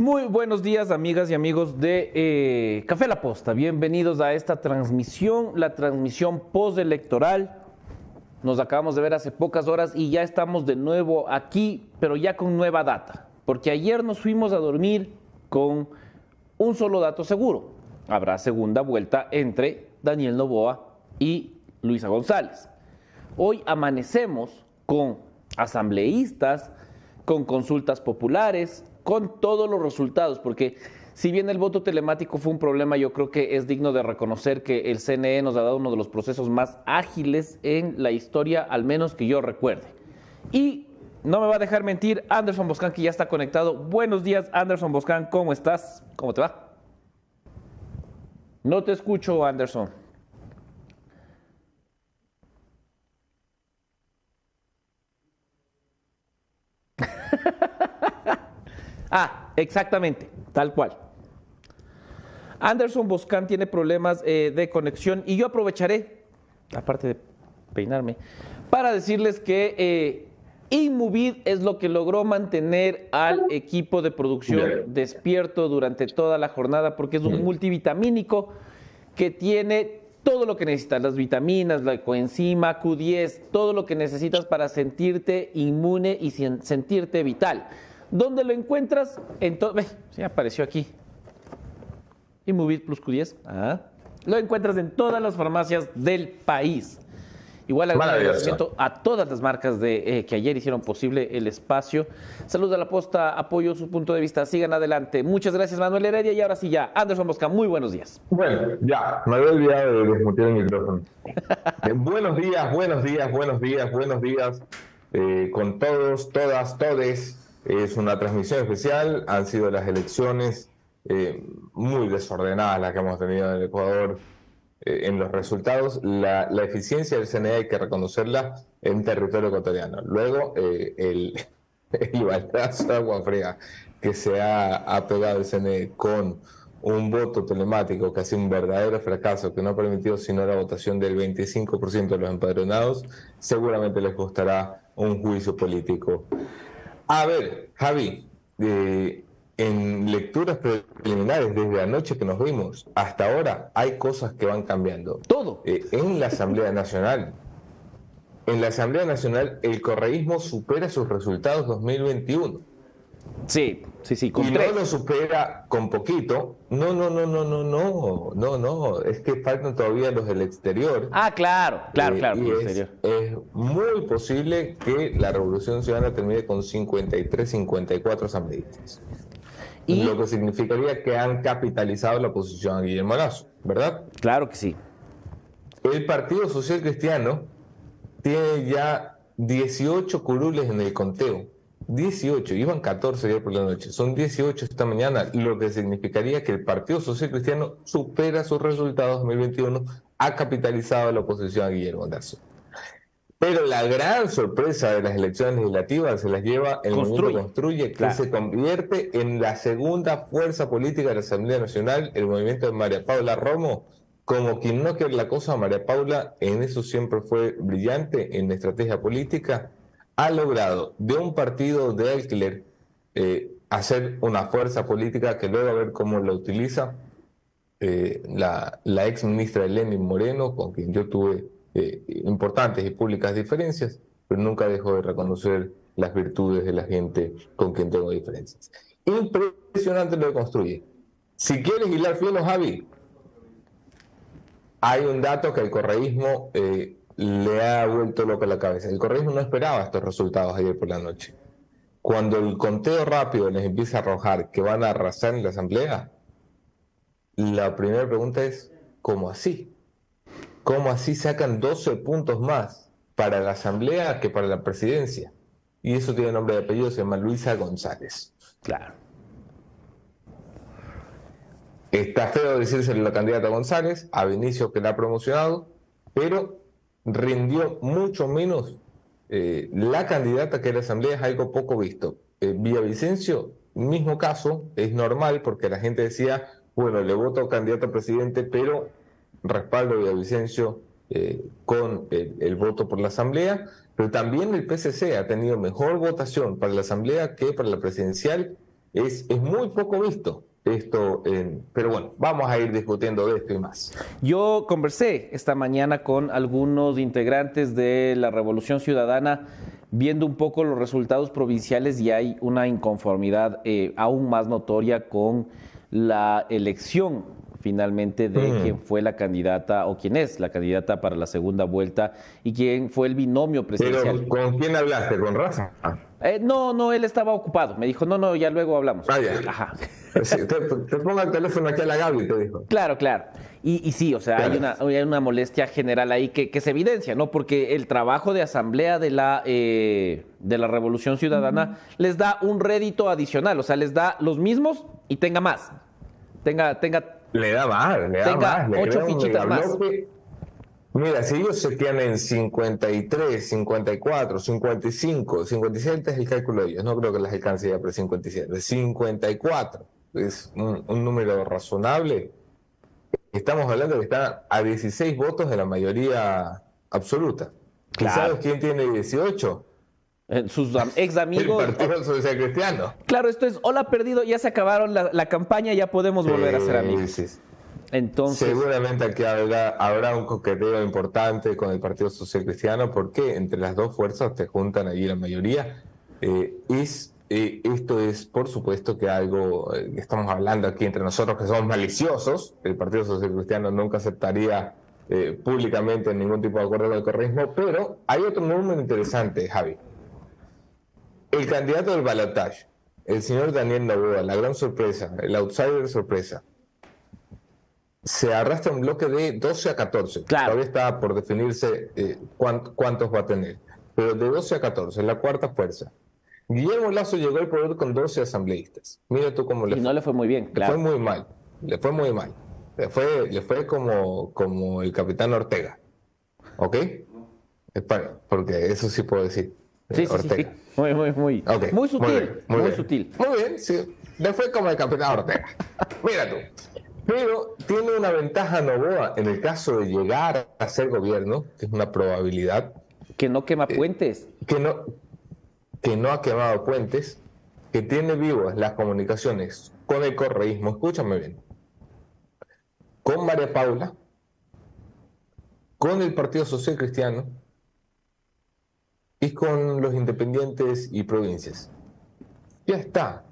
Muy buenos días, amigas y amigos de eh, Café La Posta. Bienvenidos a esta transmisión, la transmisión postelectoral. Nos acabamos de ver hace pocas horas y ya estamos de nuevo aquí, pero ya con nueva data. Porque ayer nos fuimos a dormir con un solo dato seguro. Habrá segunda vuelta entre Daniel Novoa y Luisa González. Hoy amanecemos con asambleístas, con consultas populares, con todos los resultados, porque si bien el voto telemático fue un problema, yo creo que es digno de reconocer que el CNE nos ha dado uno de los procesos más ágiles en la historia, al menos que yo recuerde. Y no me va a dejar mentir Anderson Boscan, que ya está conectado. Buenos días, Anderson Boscan, ¿cómo estás? ¿Cómo te va? No te escucho, Anderson. Ah, exactamente, tal cual. Anderson Boscan tiene problemas eh, de conexión y yo aprovecharé, aparte de peinarme, para decirles que eh, Inmovid es lo que logró mantener al equipo de producción despierto durante toda la jornada porque es un multivitamínico que tiene todo lo que necesitas, las vitaminas, la coenzima, Q10, todo lo que necesitas para sentirte inmune y sentirte vital. ¿Dónde lo encuentras? En todo, se apareció aquí. Inmovit Plus Q10. Ah. Lo encuentras en todas las farmacias del país. Igual agradecimiento a todas las marcas de, eh, que ayer hicieron posible el espacio. Saludos a la posta, apoyo su punto de vista. Sigan adelante. Muchas gracias, Manuel Heredia. Y ahora sí, ya, Anderson Mosca, muy buenos días. Bueno, ya, me había olvidado de desmutear el micrófono. Eh, buenos días, buenos días, buenos días, buenos días. Eh, con todos, todas, todes. Es una transmisión especial. Han sido las elecciones muy desordenadas las que hemos tenido en el Ecuador eh, en los resultados, la, eficiencia del CNE hay que reconocerla en territorio ecuatoriano. Luego, eh, el, el baldazo de agua fría que se ha, pegado el CNE con un voto telemático que ha sido un verdadero fracaso, que no ha permitido sino la votación del 25% de los empadronados, seguramente les costará un juicio político. A ver, Javi, eh, en lecturas preliminares desde anoche que nos vimos hasta ahora hay cosas que van cambiando. Todo. Eh, en la Asamblea Nacional. En la Asamblea Nacional el correísmo supera sus resultados 2021. Sí, sí, sí, con y no lo supera con poquito. No, no, no, no, no, no, no, no. Es que faltan todavía los del exterior. Ah, claro, claro, eh, claro. es, es, muy posible que la Revolución Ciudadana termine con 53, 54 asambleístas. Lo que significaría que han capitalizado la posición a Guillermo Lazo, ¿verdad? Claro que sí. El Partido Social Cristiano tiene ya 18 curules en el conteo. 18, iban 14 ayer por la noche, son 18 esta mañana, lo que significaría que el Partido Social Cristiano supera sus resultados 2021, ha capitalizado la oposición a Guillermo Lazo. Pero la gran sorpresa de las elecciones legislativas se las lleva el movimiento Construye, que se convierte en la segunda fuerza política de la Asamblea Nacional, el movimiento de María Paula Romo. Como quien no quiere la cosa, María Paula en eso siempre fue brillante en la estrategia política. Ha logrado de un partido de alquiler eh, hacer una fuerza política que luego a ver cómo la utiliza eh, la, la ex ministra Lenin Moreno, con quien yo tuve eh, importantes y públicas diferencias, pero nunca dejo de reconocer las virtudes de la gente con quien tengo diferencias. Impresionante lo que construye. Si quieres hilar fino, Javi, hay un dato que el correísmo eh, le ha vuelto loco a la cabeza. El correísmo no esperaba estos resultados ayer por la noche. Cuando el conteo rápido les empieza a arrojar que van a arrasar en la asamblea, la primera pregunta es, ¿cómo así? ¿Cómo así sacan 12 puntos más para la Asamblea que para la presidencia? Y eso tiene nombre de apellido, se llama Luisa González. Claro. Está feo decirse la candidata González, a Vinicio que la ha promocionado, pero rindió mucho menos eh, la candidata que la Asamblea es algo poco visto. Eh, Vicencio, mismo caso, es normal porque la gente decía, bueno, le voto candidato a presidente, pero respaldo de Vicencio eh, con el, voto por la Asamblea, pero también el PCC ha tenido mejor votación para la Asamblea que para la presidencial. Es, es muy poco visto esto, pero bueno, vamos a ir discutiendo de esto y más. Yo conversé esta mañana con algunos integrantes de la Revolución Ciudadana viendo un poco los resultados provinciales y hay una inconformidad eh, aún más notoria con la elección finalmente de mm. quién fue la candidata o quién es la candidata para la segunda vuelta y quién fue el binomio presidencial. ¿Con quién hablaste? ¿Con Rafa? Eh, no, no, él estaba ocupado. Me dijo, no, no, ya luego hablamos. Ah, ya. Ajá. te, pongo el teléfono aquí a la Gaby, te dijo. Claro, claro. Y, sí, o sea, hay, una, hay una molestia general ahí que, que, se evidencia, ¿no? Porque el trabajo de asamblea de la, eh, de la Revolución Ciudadana les da un rédito adicional, o sea, les da los mismos y tenga más. Tenga, tenga. Le da más, le da tenga más. ocho fichitas más. Mira, si ellos se tienen 53, 54, 55, 57 es el cálculo de ellos, no creo que les alcance ya por 57, 54 es un, número razonable. Estamos hablando de que están a 16 votos de la mayoría absoluta. ¿Sabes quién tiene 18? Eh, sus ex amigos. El Partido Social Cristiano. Claro, esto es hola perdido, ya se acabaron la, campaña, ya podemos volver a ser amigos. Sí. Entonces, Seguramente aquí habrá, habrá, un coqueteo importante con el Partido Social Cristiano porque entre las dos fuerzas te juntan allí la mayoría. Eh, es, eh, esto es, por supuesto, que algo eh, estamos hablando aquí entre nosotros que somos maliciosos. El Partido Social Cristiano nunca aceptaría públicamente ningún tipo de acuerdo con el correísmo, pero hay otro número interesante, Javi. El candidato del balotaje, el señor Daniel Novoa, la gran sorpresa, el outsider sorpresa, se arrastra un bloque de 12 a 14. Todavía está por definirse eh, cuántos va a tener. Pero de 12 a 14, la cuarta fuerza. Guillermo Lazo llegó al poder con 12 asambleístas. Mira tú cómo le y no le fue muy bien, claro. Le fue muy mal. Le fue muy mal. Le fue, le fue como, como el capitán Ortega. ¿Ok? Porque eso sí puedo decir. Sí, sí, sí, Muy, muy, muy. Muy sutil. Muy, sutil. Muy bien, sí. Le fue como el capitán Ortega. Mira tú. Pero tiene una ventaja Novoa en el caso de llegar a ser gobierno, que es una probabilidad. Que no quema eh, puentes. que, no, que no ha quemado puentes, que tiene vivas las comunicaciones con el correísmo, escúchame bien, con María Paula, con el Partido Social Cristiano y con los independientes y provincias. Ya está.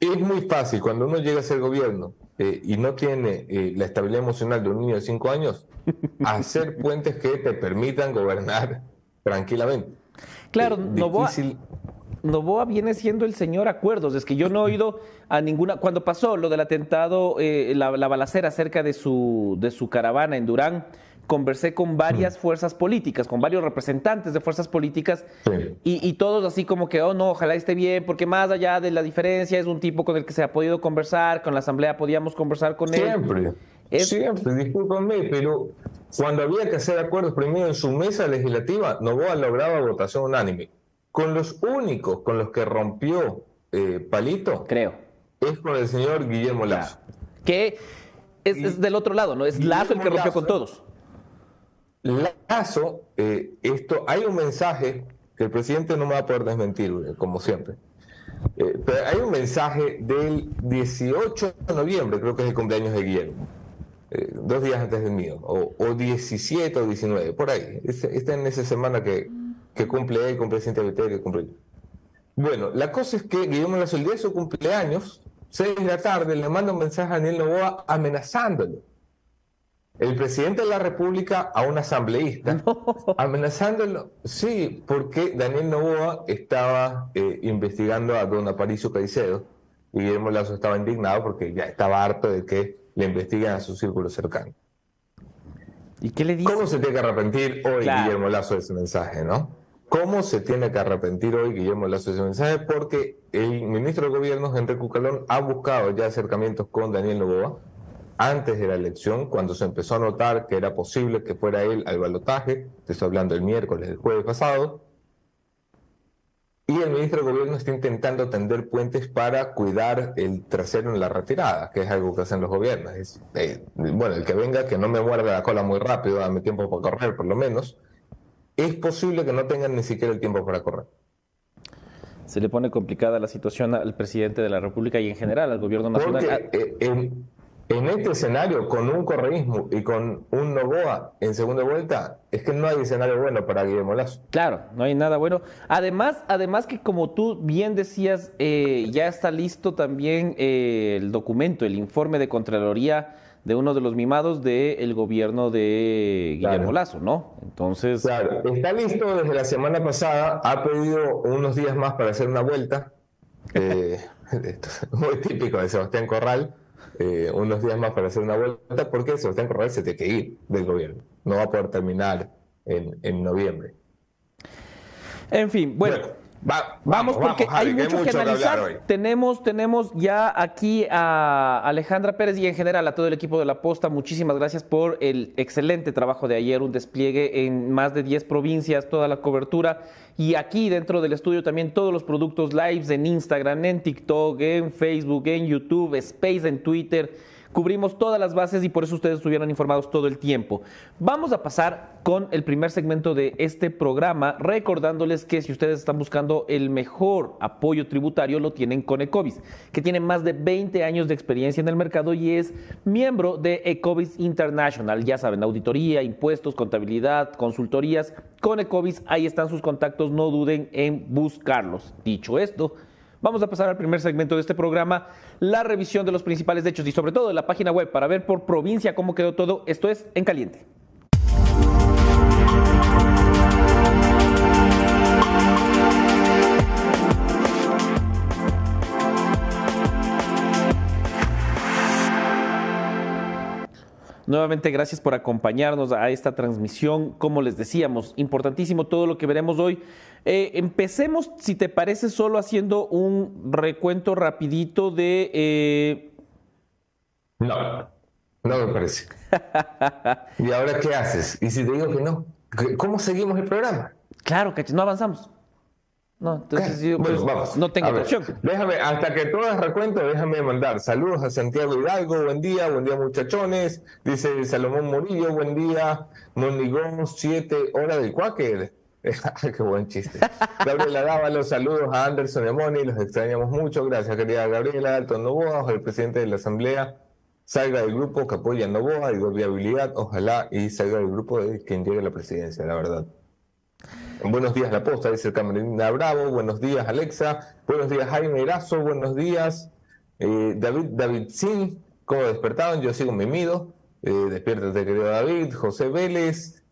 Es muy fácil cuando uno llega a ser gobierno eh, y no tiene eh, la estabilidad emocional de un niño de cinco años, hacer puentes que te permitan gobernar tranquilamente. Claro, Novoa, Novoa, viene siendo el señor acuerdos. Es que yo no he oído a ninguna. Cuando pasó lo del atentado, eh, la, la, balacera cerca de su, de su caravana en Durán, conversé con varias mm. fuerzas políticas, con varios representantes de fuerzas políticas, y, todos así como que, oh no, ojalá esté bien, porque más allá de la diferencia es un tipo con el que se ha podido conversar, con la Asamblea podíamos conversar con él. Siempre, siempre, discúlpame, pero cuando había que hacer acuerdos primero en su mesa legislativa, Novoa lograba votación unánime. Con los únicos con los que rompió eh, Palito, creo, es con el señor Guillermo Lazo. Que es, del otro lado, ¿no? Es Lazo el que rompió con todos. Lazo, eh, esto, hay un mensaje que el presidente no me va a poder desmentir, eh, como siempre. Eh, pero hay un mensaje del 18 de noviembre, creo que es el cumpleaños de Guillermo, dos días antes del mío, o, 17 o 19, por ahí. Está en esa semana que, que cumple él, cumple el presidente que cumple Bueno, la cosa es que Guillermo Lazo, el día de su cumpleaños, 6 de la tarde, le manda un mensaje a Daniel Novoa amenazándolo el presidente de la República a un asambleísta, amenazándolo. Sí, porque Daniel Novoa estaba eh, investigando a don Aparicio Caicedo y Guillermo Lazo estaba indignado porque ya estaba harto de que le investiguen a su círculo cercano. ¿Y qué le dice? ¿Cómo se tiene que arrepentir hoy Guillermo Lazo de ese mensaje, no? ¿Cómo se tiene que arrepentir hoy Guillermo Lazo de ese mensaje? Porque el ministro de Gobierno, Henry Cucalón, ha buscado ya acercamientos con Daniel Novoa antes de la elección, cuando se empezó a notar que era posible que fuera él al balotaje, te estoy hablando el miércoles, el jueves pasado, y el ministro de Gobierno está intentando tender puentes para cuidar el trasero en la retirada, que es algo que hacen los gobiernos. Eh, bueno, el que venga, que no me muerda la cola muy rápido, dame tiempo para correr por lo menos, es posible que no tengan ni siquiera el tiempo para correr. se le pone complicada la situación al presidente de la República y en general al gobierno nacional. Porque, eh, en este escenario, con un correísmo y con un Novoa en segunda vuelta, es que no hay escenario bueno para Guillermo Lazo. Claro, no hay nada bueno. Además, además que como tú bien decías, eh, ya está listo también eh, el documento, el informe de Contraloría de uno de los mimados del gobierno de Guillermo Lazo, ¿no? Entonces... Claro, está listo desde la semana pasada, ha pedido unos días más para hacer una vuelta, eh, muy típico de Sebastián Corral, eh, unos días más para hacer una vuelta, porque Sebastián Corral se tiene que ir del gobierno. No va a poder terminar en, en noviembre. En fin, bueno vamos, porque hay mucho, que analizar. tenemos, tenemos ya aquí a Alejandra Pérez y en general a todo el equipo de la Posta. Muchísimas gracias por el excelente trabajo de ayer, un despliegue en más de 10 provincias, toda la cobertura. Y aquí dentro del estudio también todos los productos lives en Instagram, en TikTok, en Facebook, en YouTube, Space en Twitter Cubrimos todas las bases y por eso ustedes estuvieron informados todo el tiempo. Vamos a pasar con el primer segmento de este programa, recordándoles que si ustedes están buscando el mejor apoyo tributario, lo tienen con Ecovis, que tiene más de 20 años de experiencia en el mercado y es miembro de Ecovis International. Ya saben, auditoría, impuestos, contabilidad, consultorías. Con Ecovis, ahí están sus contactos, no duden en buscarlos. Dicho esto, Vamos a pasar al primer segmento de este programa, la revisión de los principales hechos y sobre todo la página web para ver por provincia cómo quedó todo. Esto es En Caliente. Nuevamente gracias por acompañarnos a esta transmisión. Como les decíamos, importantísimo todo lo que veremos hoy. Eh, empecemos, si te parece, solo haciendo un recuento rapidito de... Eh, no, no me parece. ¿Y ahora qué haces? ¿Y si te digo que no? ¿Cómo seguimos el programa? Claro, que no avanzamos. No, entonces yo pues, no tengo opción. Déjame, hasta que todo el recuento, déjame mandar saludos a Santiago Hidalgo, buen día, buen día muchachones, dice Salomón Murillo, buen día, Monigón 7, hora del cuáquer. Qué buen chiste. Gabriela los saludos a Anderson y a Moni, los extrañamos mucho, gracias querida Gabriela, Alto Novoa, el presidente de la Asamblea, salga del grupo que apoya a Novoa y viabilidad, ojalá y salga del grupo de quien llegue a la presidencia, la verdad. Buenos días, La Posta, dice el Camerina Bravo. Buenos días, Alexa. Buenos días, Jaime Erazo. Buenos días, eh, David, David Sin. ¿Cómo despertaron? Yo sigo mimido. Eh, despiértate, querido David. José Vélez.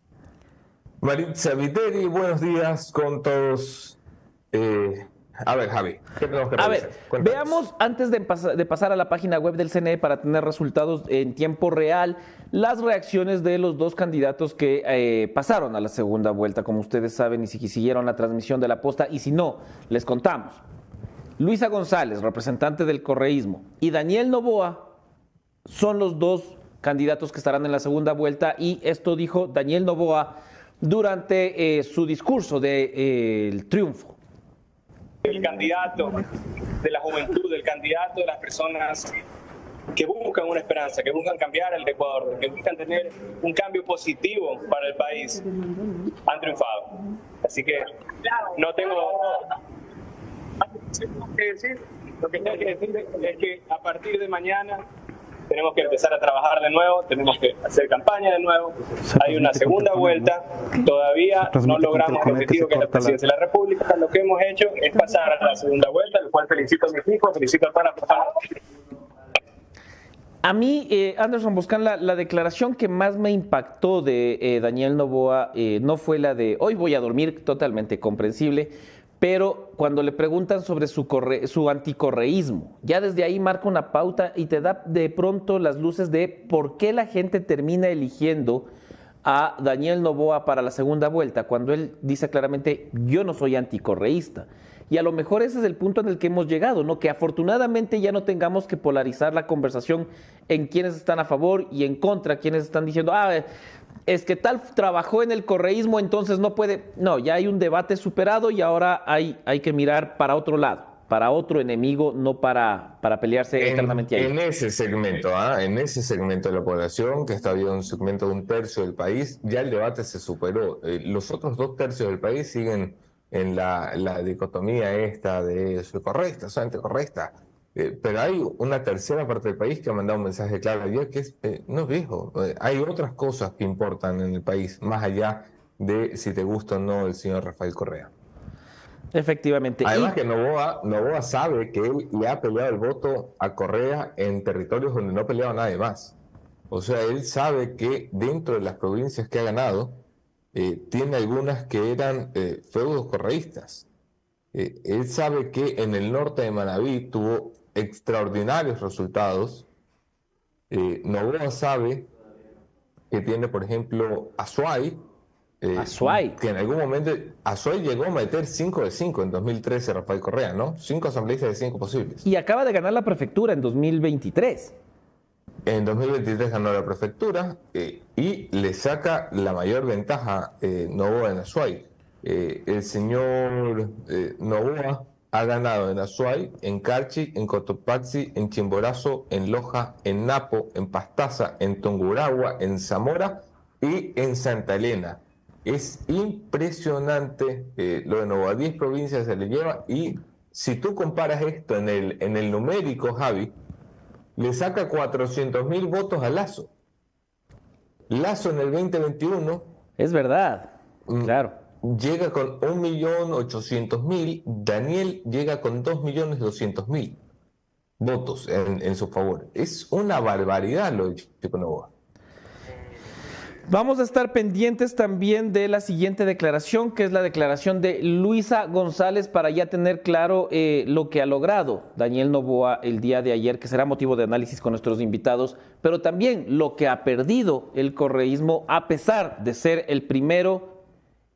Maritza Viteri. Buenos días con todos. Eh, a ver, Javi, ¿qué tenemos que A ver, veamos antes de, pasar a la página web del CNE para tener resultados en tiempo real, las reacciones de los dos candidatos que eh, pasaron a la segunda vuelta, como ustedes saben, y si siguieron la transmisión de la posta, y si no, les contamos. Luisa González, representante del correísmo, y Daniel Novoa son los dos candidatos que estarán en la segunda vuelta, y esto dijo Daniel Novoa durante eh, su discurso del de, eh, triunfo el candidato de la juventud, el candidato de las personas que buscan una esperanza, que buscan cambiar el Ecuador, que buscan tener un cambio positivo para el país, han triunfado. Así que no tengo. Lo que tengo que decir es que a partir de mañana tenemos que empezar a trabajar de nuevo, tenemos que hacer campaña de nuevo. Hay una segunda vuelta, todavía no logramos el objetivo que es la presidencia de la República. Lo que hemos hecho es pasar a la segunda vuelta, lo cual felicito a mi equipo, felicito a todas las A mí, eh, Anderson Boscan, la, declaración que más me impactó de eh, Daniel Novoa eh, no fue la de hoy voy a dormir, totalmente comprensible, pero cuando le preguntan sobre su, su anticorreísmo, ya desde ahí marca una pauta y te da de pronto las luces de por qué la gente termina eligiendo a Daniel Novoa para la segunda vuelta, cuando él dice claramente, yo no soy anticorreísta. Y a lo mejor ese es el punto en el que hemos llegado, ¿no? Que afortunadamente ya no tengamos que polarizar la conversación en quienes están a favor y en contra, quienes están diciendo, ah, es que tal trabajó en el correísmo, entonces no puede. No, ya hay un debate superado y ahora hay, hay que mirar para otro lado, para otro enemigo, no para, para pelearse eternamente ahí. En ese segmento, ¿ah? en ese segmento de la población, que está bien un segmento de un tercio del país, ya el debate se superó. Eh, los otros dos tercios del país siguen en la, la dicotomía esta de soy correcta, soy anticorrecta. Eh, pero hay una tercera parte del país que ha mandado un mensaje claro ayer que es, eh, no viejo, eh, hay otras cosas que importan en el país, más allá de si te gusta o no el señor Rafael Correa. Efectivamente. Además que Novoa, Novoa sabe que él le ha peleado el voto a Correa en territorios donde no ha peleado nadie más. O sea, él sabe que dentro de las provincias que ha ganado, eh, tiene algunas que eran eh, feudos correístas. Eh, él sabe que en el norte de Manabí tuvo extraordinarios resultados. Novoa sabe que tiene, por ejemplo, Azuay, eh, Que en algún momento Azuay llegó a meter 5 de 5 en 2013 Rafael Correa, ¿no? 5 asambleístas de 5 posibles. Y acaba de ganar la prefectura en 2023. En 2023 ganó la prefectura eh, y le saca la mayor ventaja eh, Novoa en Azuay. Eh, el señor Novoa ha ganado en Azuay, en Carchi, en Cotopaxi, en Chimborazo, en Loja, en Napo, en Pastaza, en Tonguragua, en Zamora y en Santa Elena. Es impresionante eh, lo de Nueva 10 provincias se le lleva y si tú comparas esto en el, en el numérico, Javi, le saca 400 mil votos a Lazo. Lazo en el 2021. Es verdad, mm, claro. Llega con 1.800.000, Daniel llega con 2.200.000 votos en, su favor. Es una barbaridad lo de Chico Novoa. Vamos a estar pendientes también de la siguiente declaración, que es la declaración de Luisa González, para ya tener claro eh, lo que ha logrado Daniel Novoa el día de ayer, que será motivo de análisis con nuestros invitados, pero también lo que ha perdido el correísmo a pesar de ser el primero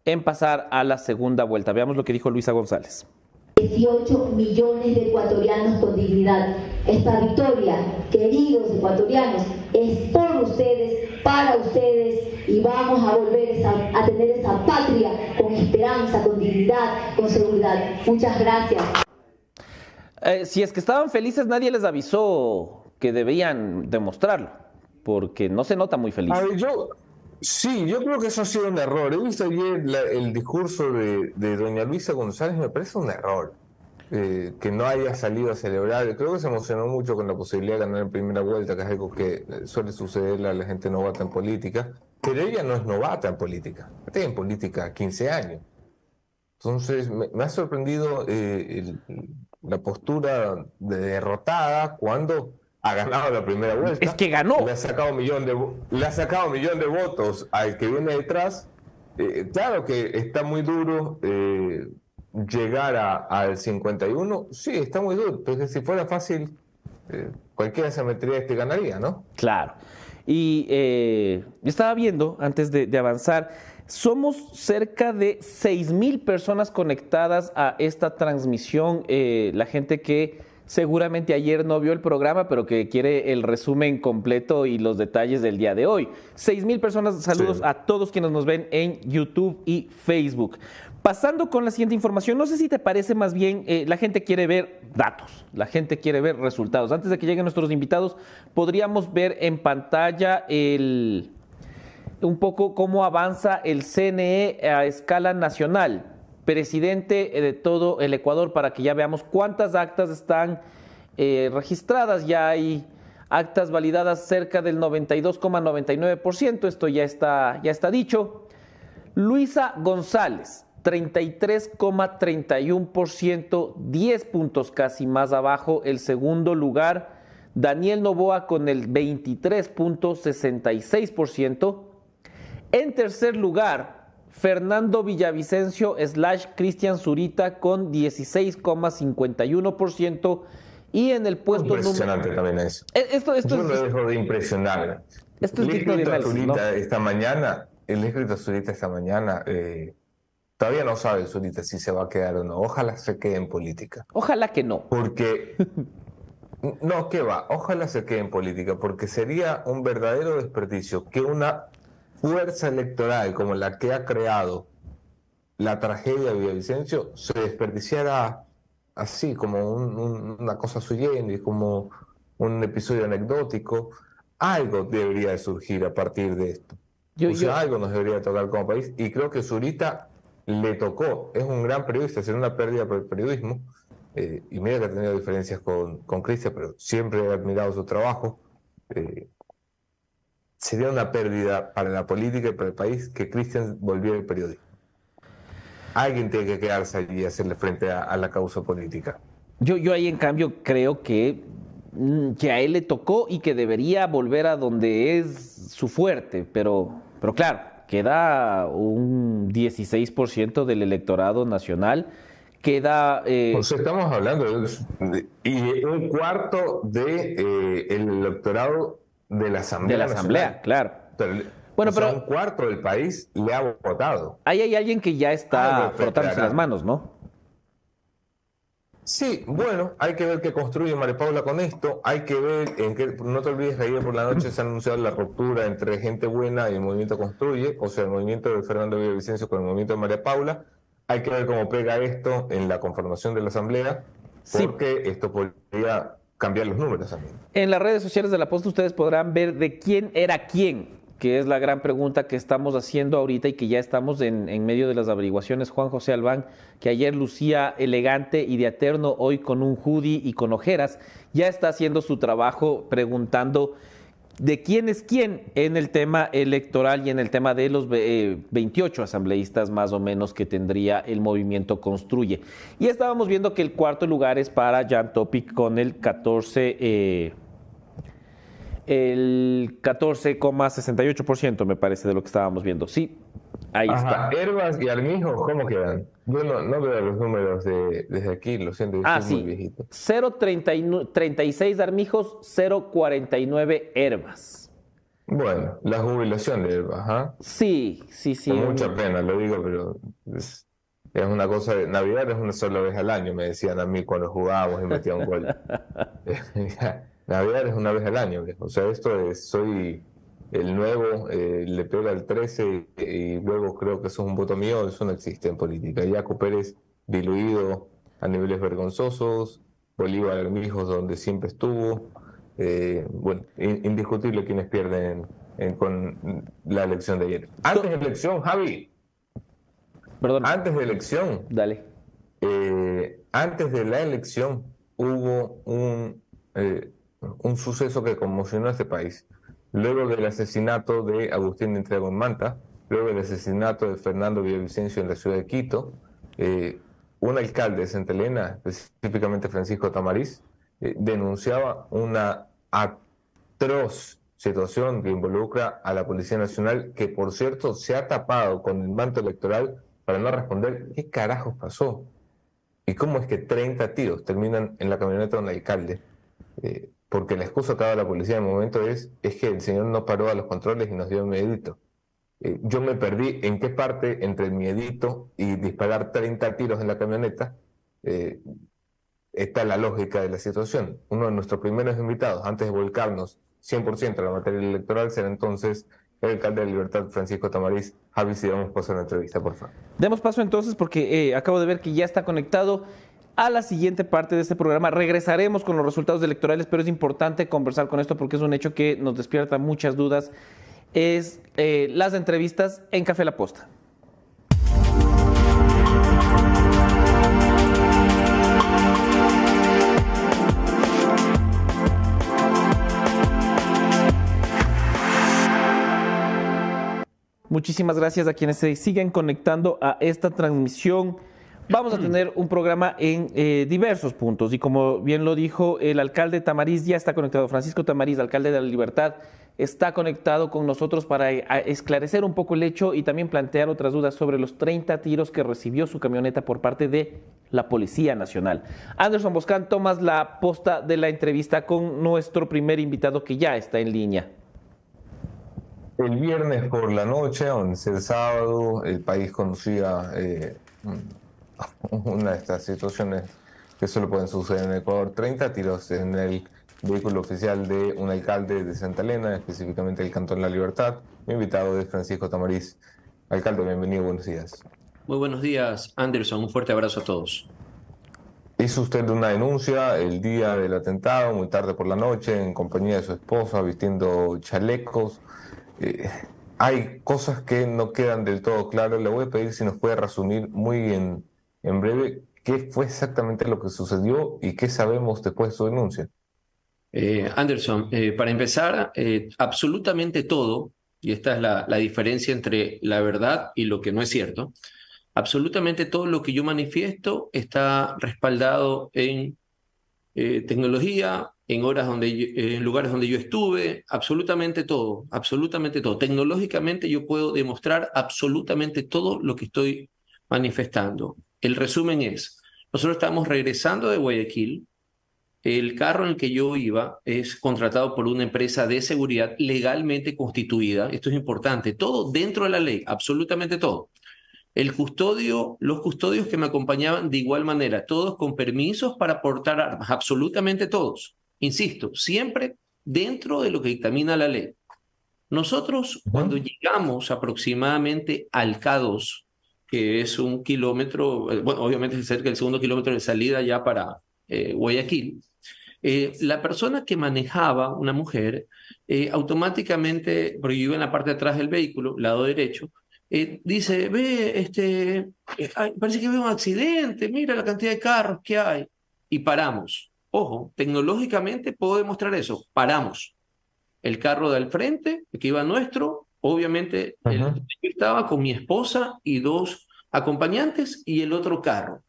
en pasar a la segunda vuelta. Veamos lo que dijo Luisa González. 18 millones de ecuatorianos con dignidad. Esta victoria, queridos ecuatorianos, es por ustedes, para ustedes y vamos a volver a tener esa patria con esperanza, con dignidad, con seguridad. Muchas gracias. Eh, si es que estaban felices, nadie les avisó que debían demostrarlo, porque no se nota muy feliz. yo, Sí, yo creo que eso ha sido un error. He visto ayer el discurso de, doña Luisa González, me parece un error. Eh, que no haya salido a celebrar. Creo que se emocionó mucho con la posibilidad de ganar en primera vuelta, que es algo que suele suceder a la gente novata en política. Pero ella no es novata en política. Está en política 15 años. Entonces, me, ha sorprendido eh, la postura de derrotada cuando ha ganado la primera vuelta. Es que ganó. Le ha sacado un millón de, le ha sacado un millón de votos al que viene detrás. Eh, claro que está muy duro eh, llegar al 51. Sí, está muy duro. Pero si fuera fácil, eh, cualquiera se metería este ganaría, ¿no? Claro. Y yo estaba viendo, antes de, de avanzar, somos cerca de 6 mil personas conectadas a esta transmisión. la gente que seguramente ayer no vio el programa, pero que quiere el resumen completo y los detalles del día de hoy. Seis mil personas, saludos a todos quienes nos ven en YouTube y Facebook. Pasando con la siguiente información, no sé si te parece más bien, eh, la gente quiere ver datos, la gente quiere ver resultados. Antes de que lleguen nuestros invitados, podríamos ver en pantalla el, un poco cómo avanza el CNE a escala nacional presidente eh, de todo el Ecuador para que ya veamos cuántas actas están eh, registradas. Ya hay actas validadas cerca del 92,99%, esto ya está, ya está dicho. Luisa González, 33,31%, 10 puntos casi más abajo. El segundo lugar, Daniel Novoa con el 23.66%. En tercer lugar, Fernando Villavicencio slash Cristian Zurita con 16,51% y en el puesto Impresionante también eso. Eh, esto, esto Yo es, dejo de impresionar. Esto es digno de esta mañana, el escrito Zurita esta mañana, eh, todavía no sabe Zurita si se va a quedar o no. Ojalá se quede en política. Ojalá que no. Porque... No, ¿qué va? Ojalá se quede en política, porque sería un verdadero desperdicio que una fuerza electoral como la que ha creado la tragedia de Villavicencio se desperdiciara así, como una cosa y como un episodio anecdótico. Algo debería de surgir a partir de esto. o sea, algo nos debería tocar como país. Y creo que Zurita le tocó, es un gran periodista, sería una pérdida para el periodismo. Eh, y mira que ha tenido diferencias con, con Cristian, pero siempre he admirado su trabajo. Eh, sería una pérdida para la política y para el país que Cristian volviera al periodismo. Alguien tiene que quedarse allí y hacerle frente a, la causa política. Yo, yo ahí en cambio creo que, mm, que a él le tocó y que debería volver a donde es su fuerte, pero, pero claro, queda un 16% del electorado nacional queda... Eh... Sea, estamos hablando de, y un cuarto del de, eh, electorado de la Asamblea. De la Asamblea, claro. bueno, pero un cuarto del país le ha votado. Ahí hay alguien que ya está frotándose las manos, ¿no? Sí, bueno, hay que ver qué construye María Paula con esto. Hay que ver en qué. No te olvides que ayer por la noche se ha anunciado la ruptura entre gente buena y el movimiento Construye, o sea, el movimiento de Fernando Villavicencio con el movimiento de María Paula. Hay que ver cómo pega esto en la conformación de la Asamblea, porque esto podría cambiar los números también. En las redes sociales de la posta ustedes podrán ver de quién era quién, que es la gran pregunta que estamos haciendo ahorita y que ya estamos en, medio de las averiguaciones. Juan José Albán, que ayer lucía elegante y de eterno, hoy con un hoodie y con ojeras, ya está haciendo su trabajo preguntando de quién es quién en el tema electoral y en el tema de los 28 eh, asambleístas más o menos que tendría el movimiento Construye. Y estábamos viendo que el cuarto lugar es para Jan Topic con el 14... Eh, el 14,68% me parece de lo que estábamos viendo. Sí, ahí está. Herbas y Armijo, ¿cómo quedan? Bueno, no veo los números de, desde aquí, lo siento, ah, sí. muy viejito. 0,36 Armijos, 0,49 Herbas. Bueno, la jubilación de Herbas, ¿ah? Sí, sí, sí. Con mucha pena, lo digo, pero es, es una cosa, de, Navidad es una sola vez al año, me decían a mí cuando jugábamos y metía un gol. Navidad es una vez al año, o sea, esto es, soy el nuevo, eh, le pega el 13 y, luego creo que eso es un voto mío, eso no existe en política. Jaco Pérez diluido a niveles vergonzosos, Bolívar Armijos donde siempre estuvo, eh, bueno, indiscutible quienes pierden con la elección de ayer. Antes de elección, Javi. Perdón. Antes de elección. Dale. Eh, antes de la elección hubo un un suceso que conmocionó a este país. Luego del asesinato de Agustín de Entrego en Manta, luego del asesinato de Fernando Villavicencio en la ciudad de Quito, eh, un alcalde de Santa Elena, específicamente Francisco Tamariz, eh, denunciaba una atroz situación que involucra a la Policía Nacional, que por cierto se ha tapado con el manto electoral para no responder qué carajos pasó y cómo es que 30 tiros terminan en la camioneta de un alcalde. Eh, porque la excusa que da la policía en el momento es, es que el señor no paró a los controles y nos dio miedito. Eh, yo me perdí en qué parte entre el miedito y disparar 30 tiros en la camioneta eh, está la lógica de la situación. Uno de nuestros primeros invitados, antes de volcarnos 100% a la materia electoral, será entonces el alcalde de Libertad, Francisco Tamariz. Javi, si damos paso a la entrevista, por favor. Demos paso entonces porque eh, acabo de ver que ya está conectado a la siguiente parte de este programa. Regresaremos con los resultados electorales, pero es importante conversar con esto porque es un hecho que nos despierta muchas dudas. Es eh, las entrevistas en Café La Posta. Muchísimas gracias a quienes se siguen conectando a esta transmisión Vamos a tener un programa en eh, diversos puntos y como bien lo dijo el alcalde Tamariz, ya está conectado. Francisco Tamariz, alcalde de la Libertad, está conectado con nosotros para eh, esclarecer un poco el hecho y también plantear otras dudas sobre los 30 tiros que recibió su camioneta por parte de la Policía Nacional. Anderson Boscan, tomas la posta de la entrevista con nuestro primer invitado que ya está en línea. El viernes por la noche, el sábado, el país conocía eh, una de estas situaciones que solo pueden suceder en Ecuador. 30 tiros en el vehículo oficial de un alcalde de Santa Elena, específicamente el Cantón La Libertad. Mi invitado es Francisco Tamariz. Alcalde, bienvenido, buenos días. Muy buenos días, Anderson. Un fuerte abrazo a todos. Hizo usted una denuncia el día del atentado, muy tarde por la noche, en compañía de su esposa, vistiendo chalecos. Eh, hay cosas que no quedan del todo claras. Le voy a pedir si nos puede resumir muy en, en breve qué fue exactamente lo que sucedió y qué sabemos después de su denuncia. Eh, Anderson, eh, para empezar, eh, absolutamente todo, y esta es la, la, diferencia entre la verdad y lo que no es cierto, absolutamente todo lo que yo manifiesto está respaldado en tecnología, en horas donde en lugares donde yo estuve, absolutamente todo, absolutamente todo. Tecnológicamente yo puedo demostrar absolutamente todo lo que estoy manifestando. El resumen es, nosotros estamos regresando de Guayaquil, el carro en el que yo iba es contratado por una empresa de seguridad legalmente constituida. Esto es importante. Todo dentro de la ley, absolutamente todo. El custodio, los custodios que me acompañaban de igual manera, todos con permisos para portar armas, absolutamente todos. Insisto, siempre dentro de lo que dictamina la ley. Nosotros, cuando llegamos aproximadamente al K2, que es un kilómetro, eh, bueno, obviamente es cerca del segundo kilómetro de salida ya para eh, Guayaquil, eh, la persona que manejaba, una mujer, eh, automáticamente, porque yo iba en la parte de atrás del vehículo, lado derecho, dice, ve, este, parece que veo un accidente, mira la cantidad de carros que hay. Y paramos. Ojo, tecnológicamente puedo demostrar eso. Paramos. El carro de al frente, que iba nuestro, obviamente él estaba con mi esposa y dos acompañantes y el otro carro.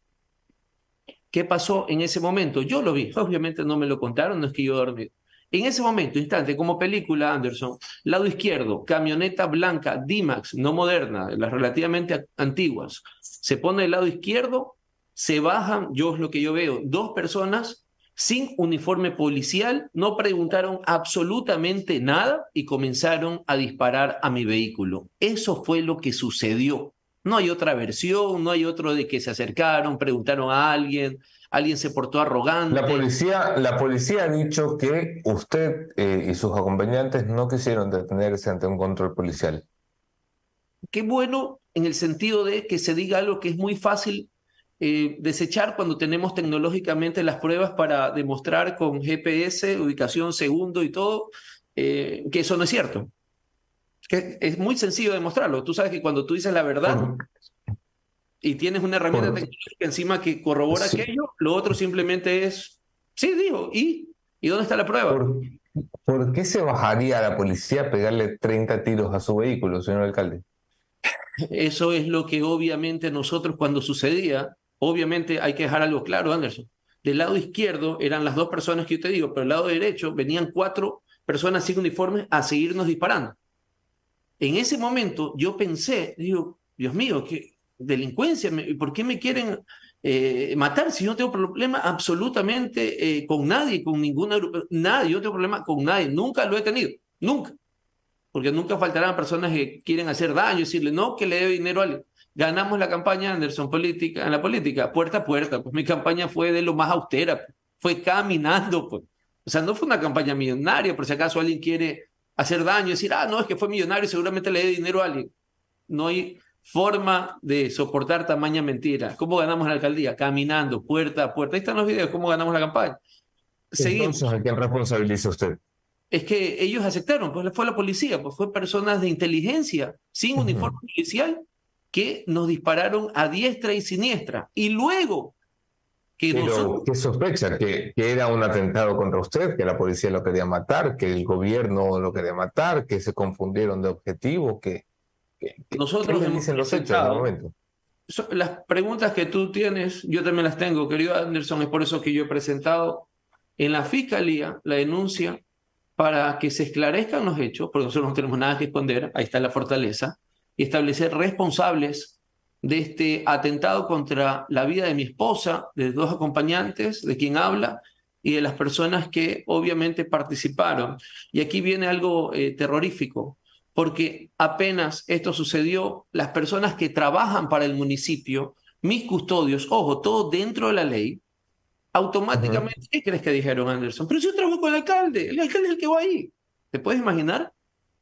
¿Qué pasó en ese momento? Yo lo vi, obviamente no me lo contaron, no es que yo dormí. En ese momento, instante, como película Anderson, lado izquierdo, camioneta blanca, D-Max, no moderna, las relativamente antiguas. Se pone del lado izquierdo, se bajan, yo es lo que yo veo, dos personas sin uniforme policial, no preguntaron absolutamente nada y comenzaron a disparar a mi vehículo. Eso fue lo que sucedió. No hay otra versión, no hay otro de que se acercaron, preguntaron a alguien, alguien se portó arrogante. La policía, la policía ha dicho que usted eh, y sus acompañantes no quisieron detenerse ante un control policial. Qué bueno en el sentido de que se diga algo que es muy fácil eh, desechar cuando tenemos tecnológicamente las pruebas para demostrar con GPS, ubicación, segundo y todo, eh, que eso no es cierto es muy sencillo demostrarlo. Tú sabes que cuando tú dices la verdad y tienes una herramienta tecnológica encima que corrobora aquello, lo otro simplemente es, sí, digo, ¿y? ¿Y dónde está la prueba? ¿Por, qué se bajaría a la policía a pegarle 30 tiros a su vehículo, señor alcalde? Eso es lo que obviamente nosotros cuando sucedía, obviamente hay que dejar algo claro, Anderson. Del lado izquierdo eran las dos personas que yo te digo, pero del lado derecho venían cuatro personas sin uniformes a seguirnos disparando. En ese momento yo pensé, digo, Dios mío, qué delincuencia, ¿por qué me quieren eh, matar si yo no tengo problema absolutamente eh, con nadie, con ninguna nadie, yo no tengo problema con nadie, nunca lo he tenido, nunca. Porque nunca faltarán personas que quieren hacer daño, decirle, no, que le dé dinero a alguien. Ganamos la campaña Anderson política, en la política, puerta a puerta. Pues mi campaña fue de lo más austera, pues. fue caminando. Pues. O sea, no fue una campaña millonaria, por si acaso alguien quiere hacer daño, decir, ah, no, es que fue millonario, seguramente le dé dinero a alguien. No hay forma de soportar tamaña mentira. ¿Cómo ganamos la alcaldía? Caminando, puerta a puerta. Ahí están los videos, cómo ganamos la campaña. Seguimos. Entonces, ¿a quién responsabiliza usted? Es que ellos aceptaron, pues fue la policía, pues fue personas de inteligencia sin uniforme policial que nos dispararon a diestra y siniestra. Y luego pero, ¿qué sospecha? ¿Que, ¿Que, era un atentado contra usted? ¿Que la policía lo quería matar? ¿Que el gobierno lo quería matar? ¿Que se confundieron de objetivo? ¿Que, Nosotros ¿qué dicen los hechos en el momento? Las preguntas que tú tienes, yo también las tengo, querido Anderson, es por eso que yo he presentado en la fiscalía la denuncia para que se esclarezcan los hechos, porque nosotros no tenemos nada que esconder, ahí está la fortaleza, y establecer responsables de este atentado contra la vida de mi esposa, de dos acompañantes, de quien habla, y de las personas que obviamente participaron. Y aquí viene algo eh, terrorífico, porque apenas esto sucedió, las personas que trabajan para el municipio, mis custodios, ojo, todo dentro de la ley, automáticamente, ¿qué crees que dijeron Anderson? Pero yo trabajo con el alcalde, el alcalde es el que va ahí. ¿Te puedes imaginar?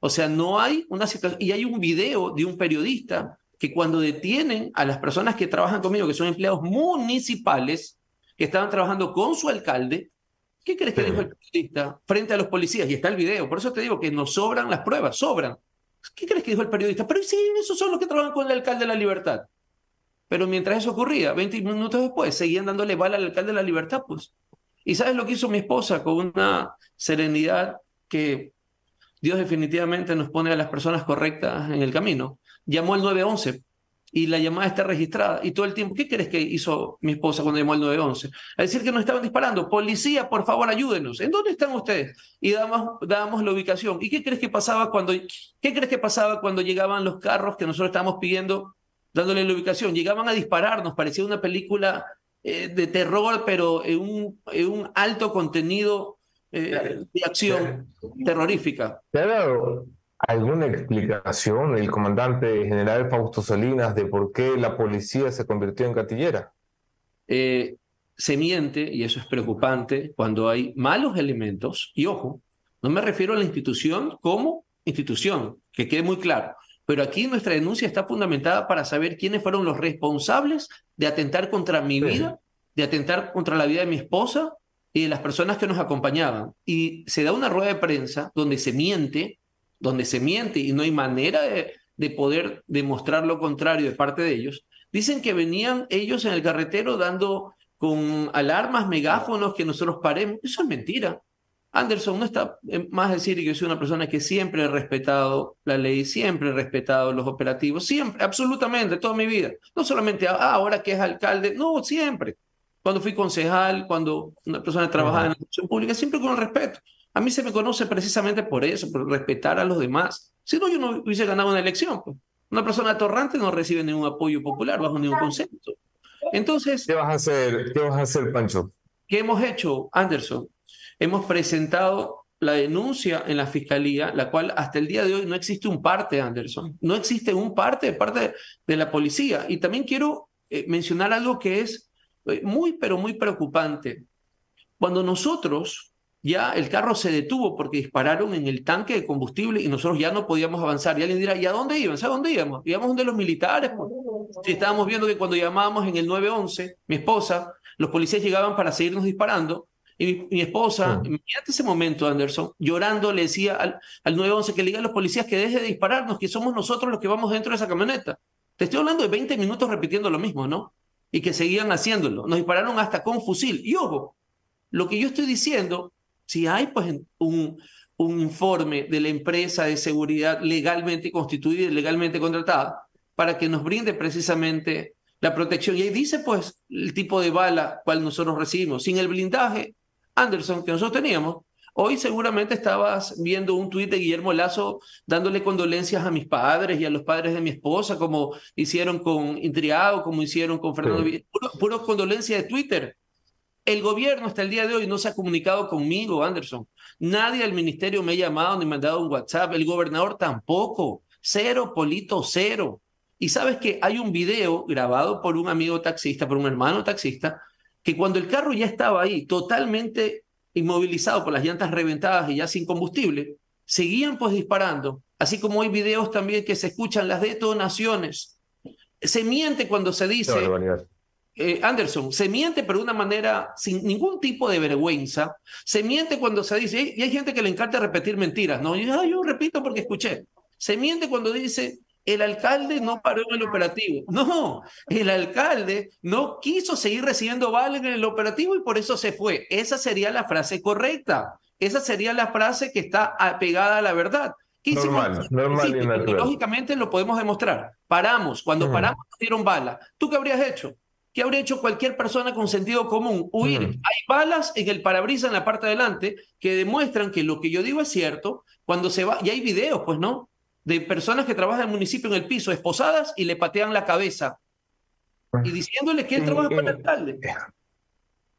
O sea, no hay una situación, y hay un video de un periodista que cuando detienen a las personas que trabajan conmigo, que son empleados municipales, que estaban trabajando con su alcalde, ¿qué crees que dijo el periodista frente a los policías? Y está el video. Por eso te digo que nos sobran las pruebas, sobran. ¿Qué crees que dijo el periodista? Pero sí, esos son los que trabajan con el alcalde de la libertad. Pero mientras eso ocurría, 20 minutos después, seguían dándole bala al alcalde de la libertad, pues. ¿Y sabes lo que hizo mi esposa con una serenidad que Dios definitivamente nos pone a las personas correctas en el camino? Llamó al 911 y la llamada está registrada. Y todo el tiempo, ¿qué crees que hizo mi esposa cuando llamó al 911? A decir que nos estaban disparando. Policía, por favor, ayúdenos. ¿En dónde están ustedes? Y dábamos, la ubicación. ¿Y qué crees que pasaba cuando, qué crees que pasaba cuando llegaban los carros que nosotros estábamos pidiendo, dándole la ubicación? Llegaban a dispararnos. Parecía una película eh, de terror, pero en un alto contenido eh, de acción terrorífica. Claro alguna explicación el comandante general Fausto Salinas de por qué la policía se convirtió en gatillera? Eh, se miente, y eso es preocupante, cuando hay malos elementos, y ojo, no me refiero a la institución como institución, que quede muy claro, pero aquí nuestra denuncia está fundamentada para saber quiénes fueron los responsables de atentar contra mi vida, de atentar contra la vida de mi esposa y de las personas que nos acompañaban. Y se da una rueda de prensa donde se miente donde se miente y no hay manera de, poder demostrar lo contrario de parte de ellos, dicen que venían ellos en el carretero dando con alarmas, megáfonos, que nosotros paremos. Eso es mentira. Anderson no está más decir que yo soy una persona que siempre he respetado la ley, siempre he respetado los operativos, siempre, absolutamente, toda mi vida. No solamente ah, ahora que es alcalde, no, siempre. Cuando fui concejal, cuando una persona trabajaba en la función pública, siempre con respeto. A mí se me conoce precisamente por eso, por respetar a los demás. Si no, yo no hubiese ganado una elección. Pues. Una persona torrante no recibe ningún apoyo popular bajo ningún concepto. Entonces... ¿Qué vas a hacer, qué vas a hacer Pancho? ¿Qué hemos hecho, Anderson? Hemos presentado la denuncia en la fiscalía, la cual hasta el día de hoy no existe un parte, Anderson. No existe un parte de parte de la policía. Y también quiero eh, mencionar algo que es muy, pero muy preocupante. Cuando nosotros ya el carro se detuvo porque dispararon en el tanque de combustible y nosotros ya no podíamos avanzar. Y alguien dirá, ¿y a dónde iban? ¿Sabes dónde íbamos? Íbamos donde los militares. Pues. Estábamos viendo que cuando llamábamos en el 911, mi esposa, los policías llegaban para seguirnos disparando. Y mi, esposa, en ese momento, Anderson, llorando, le decía al, al 911 que le diga a los policías que deje de dispararnos, que somos nosotros los que vamos dentro de esa camioneta. Te estoy hablando de 20 minutos repitiendo lo mismo, ¿no? Y que seguían haciéndolo. Nos dispararon hasta con fusil. Y ojo, lo que yo estoy diciendo si hay pues un, un informe de la empresa de seguridad legalmente constituida y legalmente contratada para que nos brinde precisamente la protección. Y ahí dice pues el tipo de bala cual nosotros recibimos. Sin el blindaje, Anderson, que nosotros teníamos, hoy seguramente estabas viendo un tuit de Guillermo Lazo dándole condolencias a mis padres y a los padres de mi esposa, como hicieron con Intriado, como hicieron con Fernando sí. Puro, puro condolencia de Twitter. El gobierno hasta el día de hoy no se ha comunicado conmigo, Anderson. Nadie del ministerio me ha llamado ni me ha dado un WhatsApp. El gobernador tampoco. Cero, Polito, cero. Y sabes que hay un video grabado por un amigo taxista, por un hermano taxista, que cuando el carro ya estaba ahí, totalmente inmovilizado por las llantas reventadas y ya sin combustible, seguían pues disparando. Así como hay videos también que se escuchan las detonaciones. Se miente cuando se dice eh, Anderson, se miente pero de una manera sin ningún tipo de vergüenza. Se miente cuando se dice, y hay gente que le encanta repetir mentiras, ¿no? Y, ah, yo repito porque escuché. Se miente cuando dice, el alcalde no paró en el operativo. No, el alcalde no quiso seguir recibiendo balas en el operativo y por eso se fue. Esa sería la frase correcta. Esa sería la frase que está apegada a la verdad. Normal, normal y, lógicamente lo podemos demostrar. Paramos. Cuando paramos, nos dieron bala. ¿Tú qué habrías hecho? ¿Qué habría hecho cualquier persona con sentido común? Huir. Hay balas en el parabrisas en la parte de adelante que demuestran que lo que yo digo es cierto. Cuando se va, y hay videos, pues, ¿no? De personas que trabajan en el municipio en el piso, esposadas, y le patean la cabeza. Y diciéndole que él trabaja para el alcalde.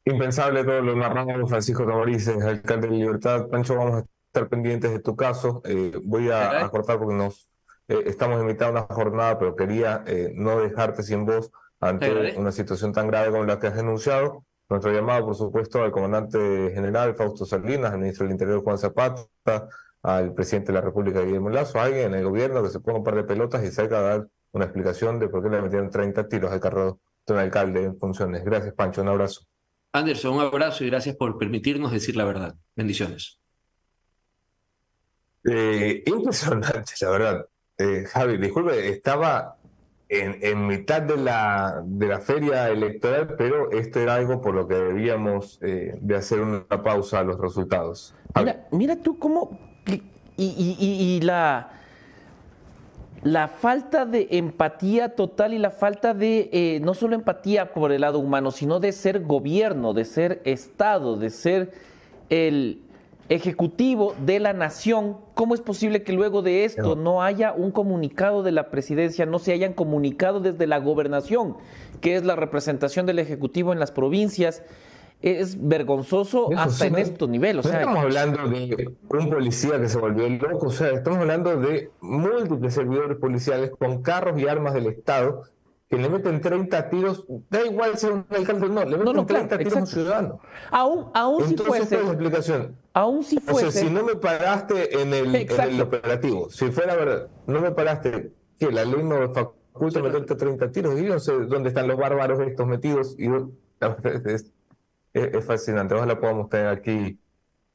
Impensable todo lo narrado Francisco Tamarices, alcalde de Libertad. Pancho, vamos a estar pendientes de tu caso. Eh, voy a, cortar porque nos eh, estamos en mitad de una jornada, pero quería eh, no dejarte sin voz ante una situación tan grave como la que has denunciado. Nuestro llamado, por supuesto, al comandante general Fausto Salinas, al ministro del Interior Juan Zapata, al presidente de la República Guillermo Lazo, a alguien en el gobierno que se ponga un par de pelotas y salga a dar una explicación de por qué le metieron 30 tiros al carro de un alcalde en funciones. Gracias, Pancho. Un abrazo. Anderson, un abrazo y gracias por permitirnos decir la verdad. Bendiciones. Eh, impresionante, la verdad. eh, Javi, disculpe, estaba en, mitad de la, de la feria electoral, pero esto era algo por lo que debíamos eh, de hacer una pausa a los resultados. Mira, mira tú cómo... Y, la, la falta de empatía total y la falta de, eh, no solo empatía por el lado humano, sino de ser gobierno, de ser Estado, de ser el ejecutivo de la nación, ¿cómo es posible que luego de esto no haya un comunicado de la presidencia, no se hayan comunicado desde la gobernación, que es la representación del ejecutivo en las provincias? Es vergonzoso hasta en estos niveles. no estamos hablando de un policía que se volvió loco, o sea, estamos hablando de múltiples servidores policiales con carros y armas del Estado que le meten 30 tiros, da igual si es un alcalde o no, le meten 30 tiros a un ciudadano. Aún, aún si fuese. la explicación. Aún si fuese. O sea, si no me paraste en el, en el operativo, si fuera verdad, no me paraste, que la ley no faculta meterte 30 tiros, y yo no sé dónde están los bárbaros estos metidos, y es, es, fascinante. Ojalá podamos tener aquí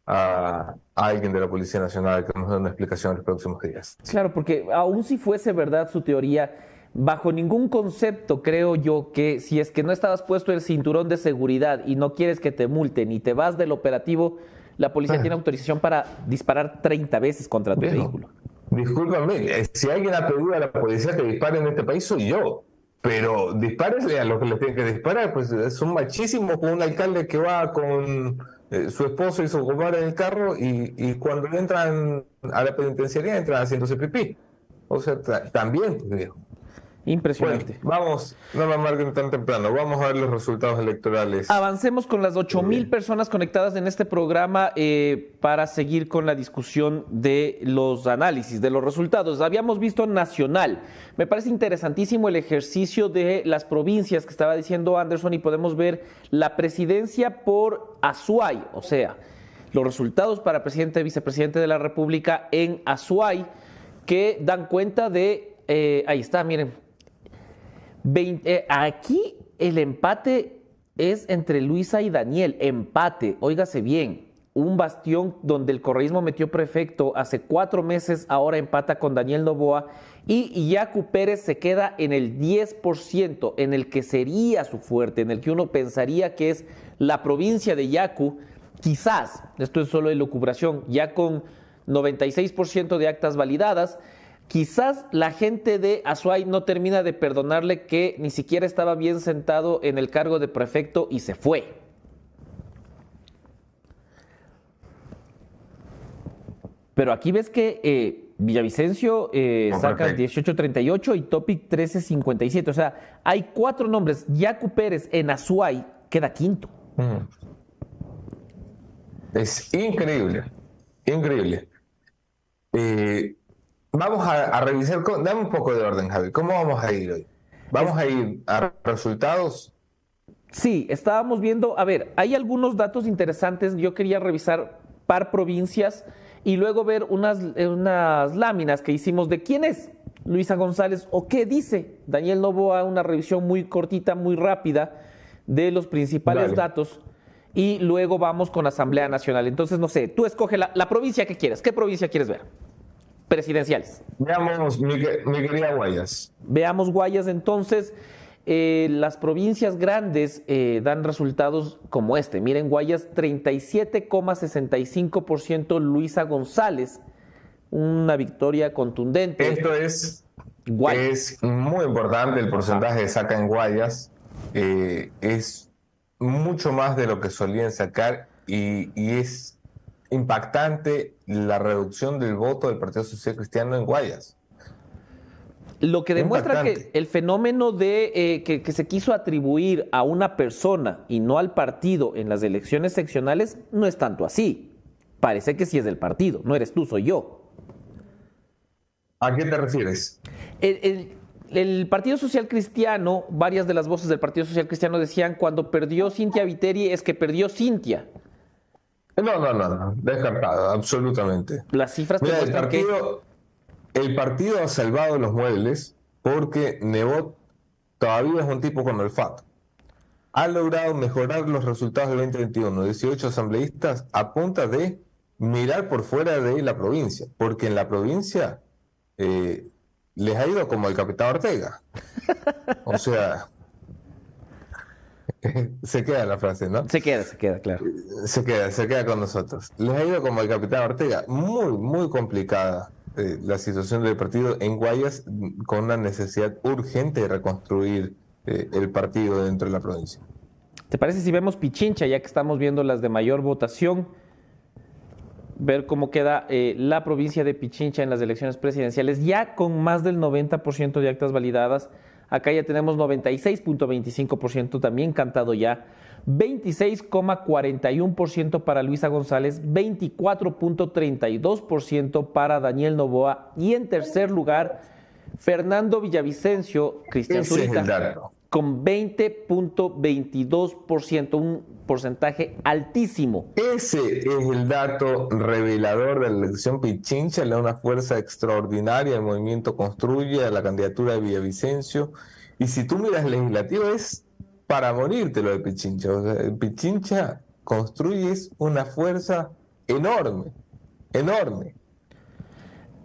a, a, alguien de la Policía Nacional que nos dé una explicación en los próximos días. Claro, porque aún si fuese verdad su teoría bajo ningún concepto creo yo que si es que no estabas puesto el cinturón de seguridad y no quieres que te multen y te vas del operativo, la policía ah. tiene autorización para disparar 30 veces contra tu vehículo. Discúlpame, eh, si alguien ha pedido a la policía que dispare en este país soy yo. Pero dispárenle a los que les tienen que disparar, pues son machísimos con un alcalde que va con eh, su esposo y su compadre en el carro y, cuando entran a la penitenciaría entran haciéndose pipí. O sea, también, pues. Impresionante. vamos, no me marquen tan temprano, vamos a ver los resultados electorales. Avancemos con las 8 mil personas conectadas en este programa eh, para seguir con la discusión de los análisis, de los resultados. Habíamos visto nacional. Me parece interesantísimo el ejercicio de las provincias que estaba diciendo Anderson y podemos ver la presidencia por Azuay, o sea, los resultados para presidente y vicepresidente de la República en Azuay que dan cuenta de, eh, ahí está, miren, eh, aquí el empate es entre Luisa y Daniel. Empate, óigase bien. Un bastión donde el correísmo metió prefecto hace cuatro meses, ahora empata con Daniel Novoa. Y Yacu Pérez se queda en el 10%, en el que sería su fuerte, en el que uno pensaría que es la provincia de Yacu. Quizás, esto es solo de lucubración, ya con 96% de actas validadas, Quizás la gente de Azuay no termina de perdonarle que ni siquiera estaba bien sentado en el cargo de prefecto y se fue. Pero aquí ves que eh, Villavicencio eh, saca 1838 y Topic 1357. O sea, hay cuatro nombres. Yacu Pérez en Azuay queda quinto. Mm. Es increíble. Increíble. Eh, Vamos a, revisar, dame un poco de orden, Javi. ¿Cómo vamos a ir hoy? ¿Vamos a ir a resultados? Sí, estábamos viendo, a ver, hay algunos datos interesantes. Yo quería revisar par provincias y luego ver unas, unas láminas que hicimos de quién es Luisa González o qué dice Daniel Novoa, una revisión muy cortita, muy rápida de los principales datos y luego vamos con Asamblea Nacional. Entonces, no sé, tú escoge la, la provincia que quieras. ¿Qué provincia quieres ver? Presidenciales. Veamos, mi, querida Guayas. Veamos Guayas entonces. Eh, las provincias grandes eh, dan resultados como este. Miren, Guayas 37,65% Luisa González. Una victoria contundente. Esto es, es muy importante el porcentaje de saca en Guayas. Eh, es mucho más de lo que solían sacar y, y es impactante la reducción del voto del Partido Social Cristiano en Guayas. Lo que demuestra que el fenómeno de eh, que, se quiso atribuir a una persona y no al partido en las elecciones seccionales no es tanto así. Parece que sí es del partido, no eres tú, soy yo. ¿A qué te refieres? El, el, Partido Social Cristiano, varias de las voces del Partido Social Cristiano decían cuando perdió Cintia Viteri es que perdió Cintia. No, no, no, no, descartado, absolutamente. Las cifras Mira, el partido, el partido ha salvado los muebles porque Nebot todavía es un tipo con olfato. Ha logrado mejorar los resultados del 2021, 18 asambleístas a punta de mirar por fuera de la provincia, porque en la provincia eh, les ha ido como el capitán Ortega. O sea, se queda la frase, ¿no? Se queda, se queda, claro. Se queda, se queda con nosotros. Les ha ido como el capitán Ortega. Muy, muy complicada eh, la situación del partido en Guayas con una necesidad urgente de reconstruir eh, el partido dentro de la provincia. ¿Te parece si vemos Pichincha, ya que estamos viendo las de mayor votación? Ver cómo queda eh, la provincia de Pichincha en las elecciones presidenciales, ya con más del 90% de actas validadas. Acá ya tenemos 96.25% también cantado ya. 26,41% para Luisa González, 24.32% para Daniel Novoa y en tercer lugar Fernando Villavicencio, Cristian Zurita, con 20.22%, un porcentaje altísimo. Ese es el dato revelador de la elección Pichincha, le da una fuerza extraordinaria, el movimiento construye a la candidatura de Villavicencio. Y si tú miras legislativo, es para morirte lo de Pichincha. Pichincha construye una fuerza enorme, enorme.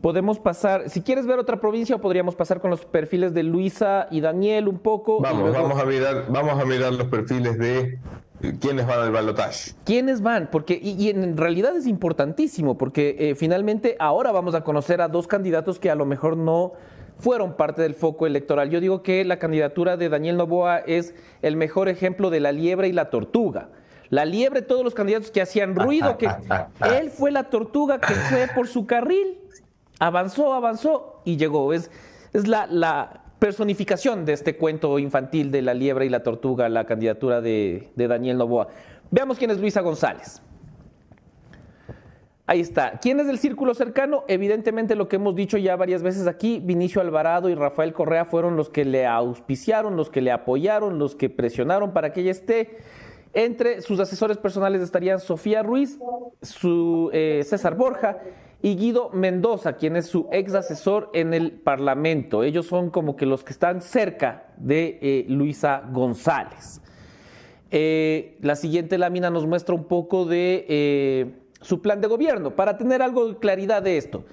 Podemos pasar, si quieres ver otra provincia, podríamos pasar con los perfiles de Luisa y Daniel un poco. Vamos, vamos a mirar, vamos a mirar los perfiles de quiénes van al balotaje. ¿Quiénes van? Porque, y, en realidad es importantísimo, porque eh, finalmente ahora vamos a conocer a dos candidatos que a lo mejor no fueron parte del foco electoral. Yo digo que la candidatura de Daniel Novoa es el mejor ejemplo de la liebre y la tortuga. La liebre, todos los candidatos que hacían ruido, que él fue la tortuga que fue por su carril avanzó, avanzó y llegó. Es, es la, la, personificación de este cuento infantil de la liebre y la tortuga, la candidatura de, de Daniel Novoa. Veamos quién es Luisa González. Ahí está. ¿Quién es del círculo cercano? Evidentemente lo que hemos dicho ya varias veces aquí, Vinicio Alvarado y Rafael Correa fueron los que le auspiciaron, los que le apoyaron, los que presionaron para que ella esté. Entre sus asesores personales estarían Sofía Ruiz, su, eh, César Borja y Guido Mendoza, quien es su ex asesor en el Parlamento. Ellos son como que los que están cerca de eh, Luisa González. Eh, la siguiente lámina nos muestra un poco de eh, su plan de gobierno, para tener algo de claridad de esto.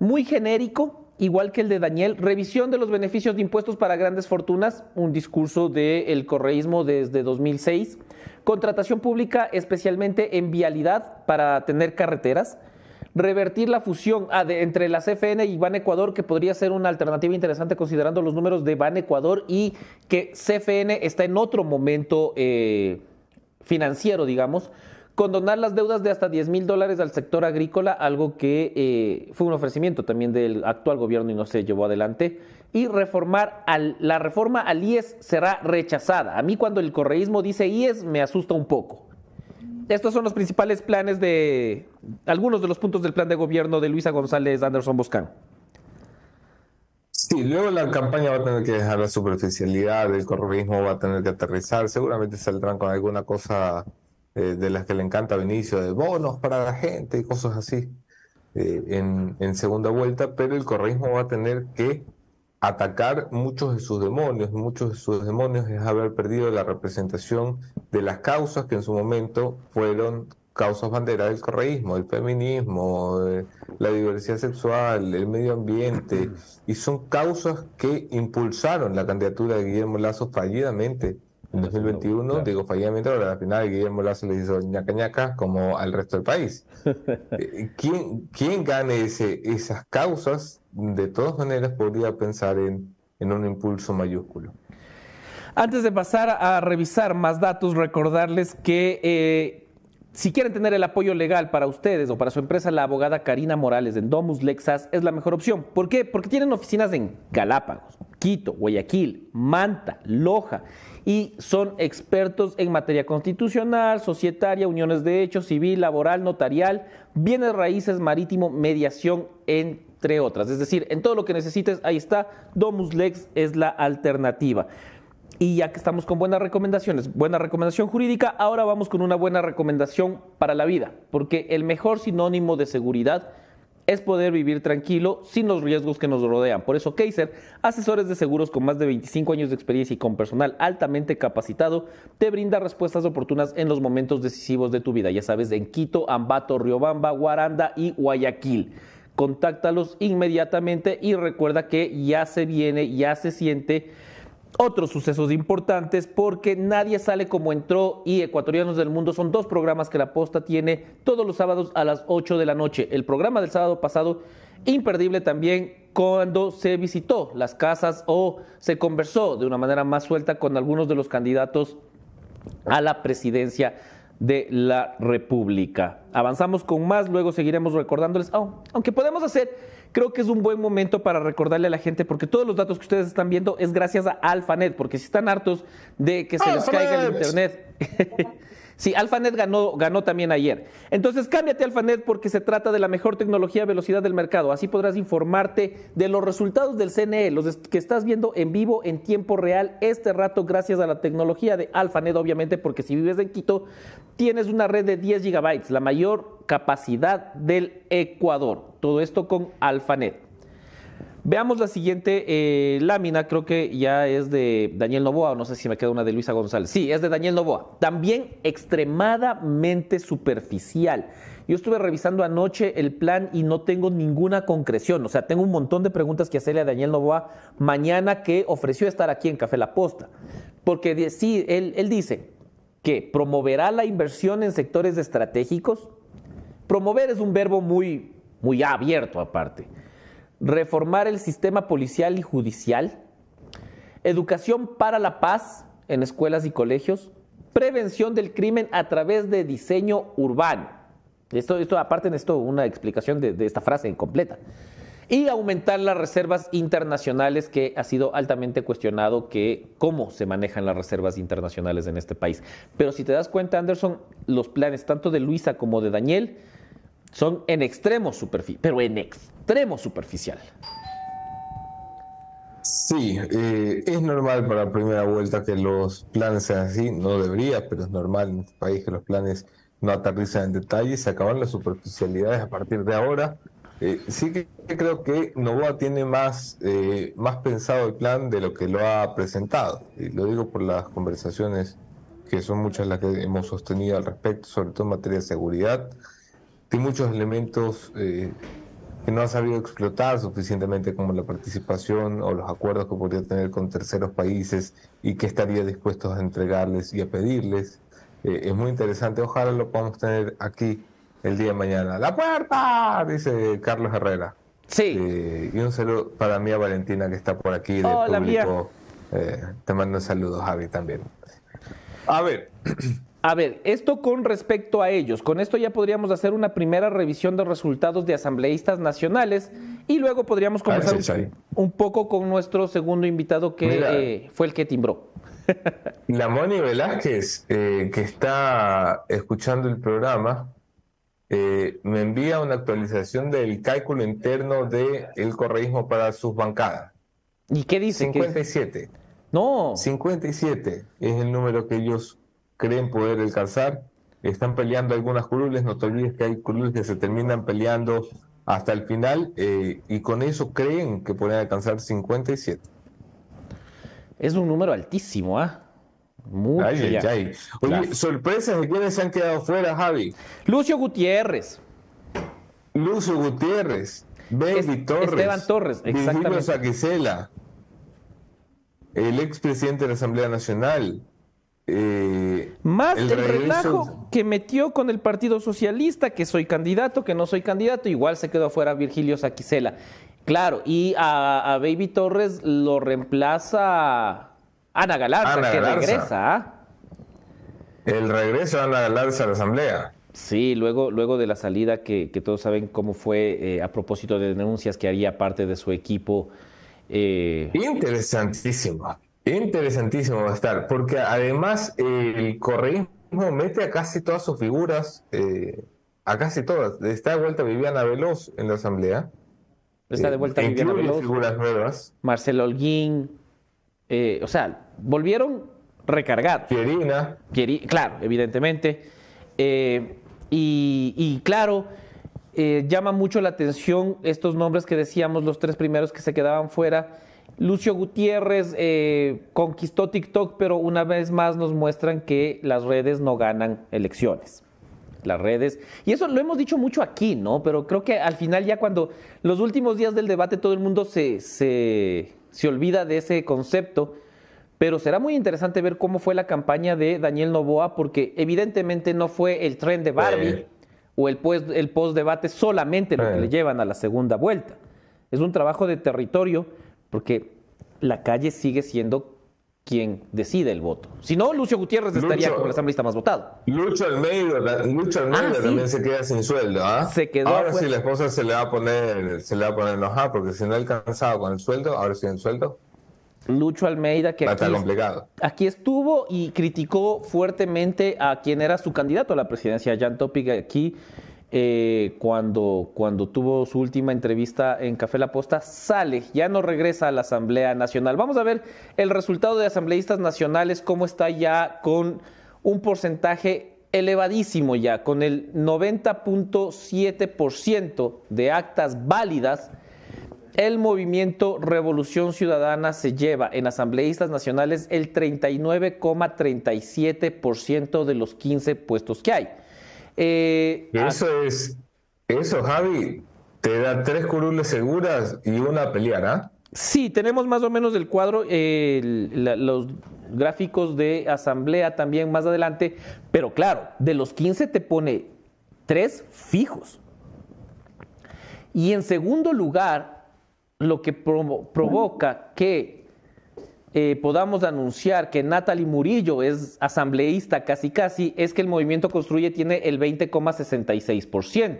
Muy genérico, igual que el de Daniel, revisión de los beneficios de impuestos para grandes fortunas, un discurso del correísmo desde 2006, contratación pública especialmente en vialidad para tener carreteras, revertir la fusión ah, entre la CFN y Ban Ecuador, que podría ser una alternativa interesante considerando los números de Ban Ecuador y que CFN está en otro momento eh, financiero, digamos. Condonar las deudas de hasta 10 mil dólares al sector agrícola, algo que eh, fue un ofrecimiento también del actual gobierno y no se llevó adelante. Y reformar al, la reforma al IES será rechazada. A mí cuando el correísmo dice IES me asusta un poco. Estos son los principales planes de algunos de los puntos del plan de gobierno de Luisa González Anderson Boscán. Sí, luego la campaña va a tener que dejar la superficialidad, el correísmo va a tener que aterrizar, seguramente saldrán con alguna cosa eh, de las que le encanta a de bonos para la gente y cosas así eh, en, en segunda vuelta, pero el correísmo va a tener que atacar muchos de sus demonios. Muchos de sus demonios es haber perdido la representación de las causas que en su momento fueron causas bandera del correísmo, el feminismo, la diversidad sexual, el medio ambiente, y son causas que impulsaron la candidatura de Guillermo Lazo fallidamente en 2021, digo fallidamente, pero al final Guillermo Lazo le hizo ñaca ñaca como al resto del país. Eh, ¿Quién, quién gane ese, esas causas? De todas maneras podría pensar en, en un impulso mayúsculo. Antes de pasar a revisar más datos, recordarles que eh, si quieren tener el apoyo legal para ustedes o para su empresa, la abogada Karina Morales de Domus Lexas es la mejor opción. ¿Por qué? Porque tienen oficinas en Galápagos, Quito, Guayaquil, Manta, Loja y son expertos en materia constitucional, societaria, uniones de hecho, civil, laboral, notarial, bienes raíces, marítimo, mediación, entre otras. Es decir, en todo lo que necesites, ahí está, Domus Lex es la alternativa. Y ya que estamos con buenas recomendaciones, buena recomendación jurídica, ahora vamos con una buena recomendación para la vida, porque el mejor sinónimo de seguridad es poder vivir tranquilo sin los riesgos que nos rodean. Por eso Kaiser, asesores de seguros con más de 25 años de experiencia y con personal altamente capacitado, te brinda respuestas oportunas en los momentos decisivos de tu vida. Ya sabes, en Quito, Ambato, Riobamba, Guaranda y Guayaquil. contáctalos inmediatamente y recuerda que ya se viene, ya se siente otros sucesos importantes porque nadie sale como entró y Ecuatorianos del Mundo son dos programas que la posta tiene todos los sábados a las 8 de la noche. El programa del sábado pasado, imperdible también cuando se visitó las casas o se conversó de una manera más suelta con algunos de los candidatos a la presidencia de la República. Avanzamos con más, luego seguiremos recordándoles, aunque podemos hacer, creo que es un buen momento para recordarle a la gente, porque todos los datos que ustedes están viendo es gracias a AlphaNet, porque si están hartos de que se les caiga el Internet. Sí, AlphaNet ganó, ganó también ayer. Entonces cámbiate a AlphaNet porque se trata de la mejor tecnología a velocidad del mercado. Así podrás informarte de los resultados del CNE, los que estás viendo en vivo en tiempo real este rato gracias a la tecnología de AlphaNet, obviamente, porque si vives en Quito, tienes una red de 10 gigabytes, la mayor capacidad del Ecuador. Todo esto con AlphaNet. Veamos la siguiente eh, lámina, creo que ya es de Daniel Novoa, o no sé si me queda una de Luisa González. Sí, es de Daniel Novoa. También extremadamente superficial. Yo estuve revisando anoche el plan y no tengo ninguna concreción. O sea, tengo un montón de preguntas que hacerle a Daniel Novoa mañana que ofreció estar aquí en Café La Posta. Porque sí, él, él dice que promoverá la inversión en sectores estratégicos. Promover es un verbo muy, muy abierto aparte reformar el sistema policial y judicial, educación para la paz en escuelas y colegios, prevención del crimen a través de diseño urbano. Esto, esto aparte de esto, una explicación de, de esta frase incompleta. Y aumentar las reservas internacionales, que ha sido altamente cuestionado que cómo se manejan las reservas internacionales en este país. Pero si te das cuenta, Anderson, los planes tanto de Luisa como de Daniel son en extremo superficial, pero en extremo superficial. Sí, eh, es normal para la primera vuelta que los planes sean así, no debería, pero es normal en este país que los planes no aterrizan en detalle, se acaban las superficialidades a partir de ahora. Eh, sí que creo que Novoa tiene más, eh, más pensado el plan de lo que lo ha presentado, y lo digo por las conversaciones que son muchas las que hemos sostenido al respecto, sobre todo en materia de seguridad, tiene muchos elementos eh, que no ha sabido explotar suficientemente como la participación o los acuerdos que podría tener con terceros países y que estaría dispuesto a entregarles y a pedirles. Eh, es muy interesante, ojalá lo podamos tener aquí el día de mañana. ¡La puerta! Dice Carlos Herrera. Sí. Eh, y un saludo para mí a Valentina que está por aquí de público. te mando un saludo, Javi, también. A ver. A ver, esto con respecto a ellos, con esto ya podríamos hacer una primera revisión de resultados de asambleístas nacionales y luego podríamos conversar un, poco con nuestro segundo invitado que eh, fue el que timbró. La Moni Velázquez, eh, que está escuchando el programa, eh, me envía una actualización del cálculo interno del el correísmo para sus bancadas. ¿Y qué dice? 57. No. 57 es el número que ellos creen poder alcanzar. Están peleando algunas curules, no te olvides que hay curules que se terminan peleando hasta el final eh, y con eso creen que pueden alcanzar 57. Es un número altísimo, ¿ah? Mucho ay, ay, Oye, sorpresas de quiénes se han quedado fuera, Javi. Lucio Gutiérrez. Lucio Gutiérrez. Baby Torres. Esteban Torres, exactamente. Saquicela. El expresidente de la Asamblea Nacional. Eh, Más el, relajo que metió con el Partido Socialista, que soy candidato, que no soy candidato, igual se quedó fuera Virgilio Saquicela. Claro, y a, Baby Torres lo reemplaza Ana Galarza, que regresa. ¿ah? El regreso de Ana Galarza a la Asamblea. Sí, luego, luego de la salida que, todos saben cómo fue eh, a propósito de denuncias que haría parte de su equipo. Eh... Interesantísimo. Interesantísimo va a estar, porque además el correísmo mete a casi todas sus figuras, eh, a casi todas. Está de vuelta Viviana Veloz en la asamblea. Está de eh, vuelta Viviana Veloz. figuras nuevas. Marcelo Holguín. Eh, o sea, volvieron recargados. Pierina. claro, evidentemente. y, y, claro, llama mucho la atención estos nombres que decíamos, los tres primeros que se quedaban fuera Lucio Gutiérrez eh, conquistó TikTok, pero una vez más nos muestran que las redes no ganan elecciones. las redes. Y eso lo hemos dicho mucho aquí, ¿no? Pero creo que al final ya cuando los últimos días del debate todo el mundo se, se, se olvida de ese concepto. Pero será muy interesante ver cómo fue la campaña de Daniel Novoa, porque evidentemente no fue el tren de Barbie o el, pues, el post-debate solamente lo que le llevan a la segunda vuelta. Es un trabajo de territorio, porque la calle sigue siendo quien decide el voto. Si no, Lucio Gutiérrez estaría como el asambleísta más votado. Lucho Almeida, Lucho Almeida ah, también se queda sin sueldo, ¿ah? Se quedó ahora sí la esposa se le va a poner, se le va a poner enojada, porque si no alcanzado con el sueldo, ahora sí el sueldo. Lucho Almeida, que aquí, aquí, estuvo y criticó fuertemente a quien era su candidato a la presidencia, Jan Topic, aquí eh, cuando, cuando tuvo su última entrevista en Café La Posta, sale, ya no regresa a la Asamblea Nacional. Vamos a ver el resultado de asambleístas nacionales, cómo está ya con un porcentaje elevadísimo ya, con el 90.7% de actas válidas. El movimiento Revolución Ciudadana se lleva en asambleístas nacionales el 39,37% de los 15 puestos que hay. Eh, eso es, eso Javi, te da tres curules seguras y una a pelear, ¿ah? Sí, tenemos más o menos el cuadro, los gráficos de asamblea también más adelante, pero claro, de los 15 te pone tres fijos. Y en segundo lugar, lo que provoca que eh, podamos anunciar que Natalie Murillo es asambleísta casi casi, es que el movimiento Construye tiene el 20,66%.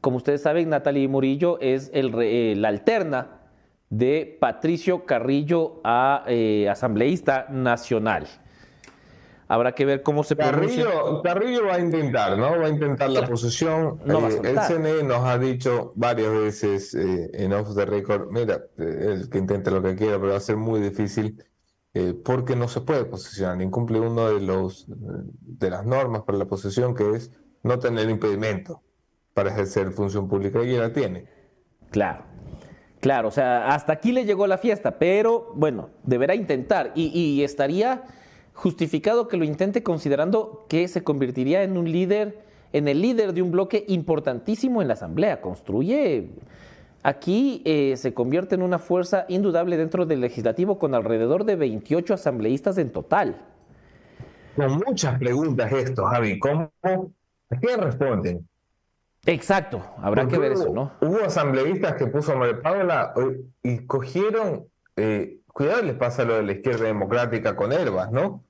Como ustedes saben, Natalie Murillo es el, eh, la alterna de Patricio Carrillo a eh, asambleísta nacional. Habrá que ver cómo se Carrillo, Carrillo va a intentar, ¿no? Va a intentar la posesión. Eh, el CNE nos ha dicho varias veces eh, en off the record, mira, eh, el que intente lo que quiera, pero va a ser muy difícil porque no se puede posesionar. Incumple uno de los de las normas para la posesión que es no tener impedimento para ejercer función pública y la tiene. Claro. Claro, o sea, hasta aquí le llegó la fiesta, pero bueno, deberá intentar y, y estaría justificado que lo intente considerando que se convertiría en un líder, en el líder de un bloque importantísimo en la Asamblea. Construye, aquí eh, se convierte en una fuerza indudable dentro del legislativo con alrededor de 28 asambleístas en total. Con muchas preguntas esto, Javi. ¿Cómo? ¿A quién responden? Exacto, habrá que ver eso, ¿no? Hubo asambleístas que puso María Paula y cogieron eh, cuidado les pasa lo de la izquierda democrática con Herbas, ¿no?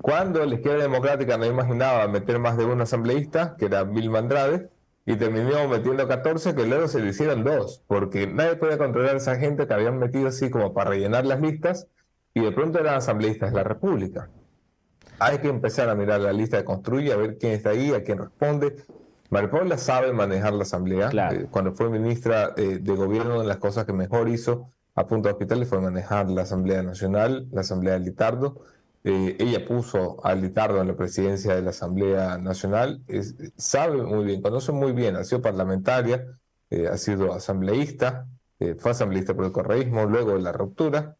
Cuando la izquierda democrática no imaginaba meter más de un asambleísta, que era Bill Mandrade, y terminó metiendo 14, que luego se le hicieron dos, porque nadie podía controlar a esa gente que habían metido así como para rellenar las listas, y de pronto eran asambleístas de la República. Hay que empezar a mirar la lista de Construye, a ver quién está ahí, a quién responde. María Paula sabe manejar la asamblea. Eh, cuando fue ministra eh, de gobierno, una de las cosas que mejor hizo a punto de hospitales fue manejar la Asamblea Nacional, la Asamblea de Litardo. Eh, ella puso a Litardo en la presidencia de la Asamblea Nacional, sabe muy bien, conoce muy bien, ha sido parlamentaria, eh, ha sido asambleísta, eh, fue asambleísta por el correísmo, luego de la ruptura.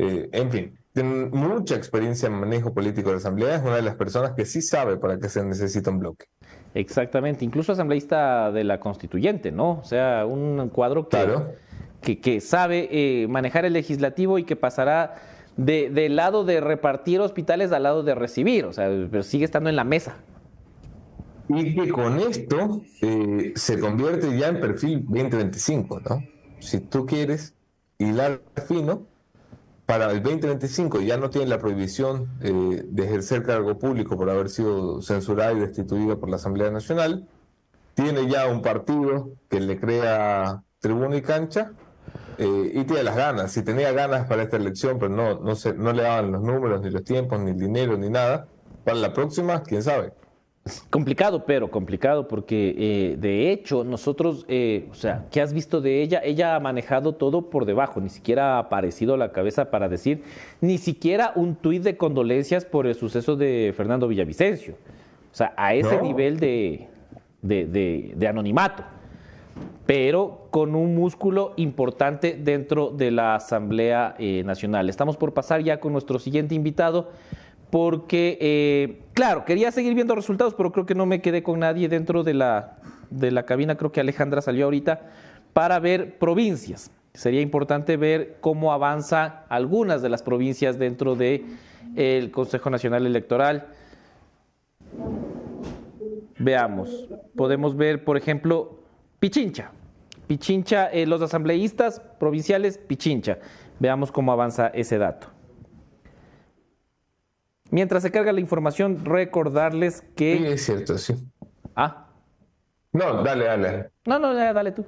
en fin, tiene mucha experiencia en manejo político de la Asamblea, es una de las personas que sí sabe para qué se necesita un bloque. Exactamente, incluso asambleísta de la constituyente, ¿no? O sea, un cuadro que... Claro que, sabe eh, manejar el legislativo y que pasará de, del lado de repartir hospitales al lado de recibir, o sea, pero sigue estando en la mesa. Y que con esto eh, se convierte ya en perfil 2025, ¿no? Si tú quieres hilar fino, para el 2025 ya no tiene la prohibición eh, de ejercer cargo público por haber sido censurada y destituida por la Asamblea Nacional, tiene ya un partido que le crea tribuna y cancha, eh, y tiene las ganas. Si tenía ganas para esta elección, pero no, no, se, no le daban los números, ni los tiempos, ni el dinero, ni nada. Para la próxima, quién sabe. Complicado, pero complicado, porque eh, de hecho nosotros, eh, o sea, ¿qué has visto de ella? Ella ha manejado todo por debajo, ni siquiera ha aparecido la cabeza para decir, ni siquiera un tuit de condolencias por el suceso de Fernando Villavicencio. O sea, a ese nivel de, de, de anonimato pero con un músculo importante dentro de la Asamblea eh, Nacional. Estamos por pasar ya con nuestro siguiente invitado, porque, eh, claro, quería seguir viendo resultados, pero creo que no me quedé con nadie dentro de la, de la cabina, creo que Alejandra salió ahorita, para ver provincias. Sería importante ver cómo avanza algunas de las provincias dentro del el Consejo Nacional Electoral. Veamos, podemos ver, por ejemplo, Pichincha. Pichincha, eh, los asambleístas provinciales, Pichincha. Veamos cómo avanza ese dato. Mientras se carga la información, recordarles que... Sí, es cierto, sí. Ah. No, dale, dale. No, no, dale tú.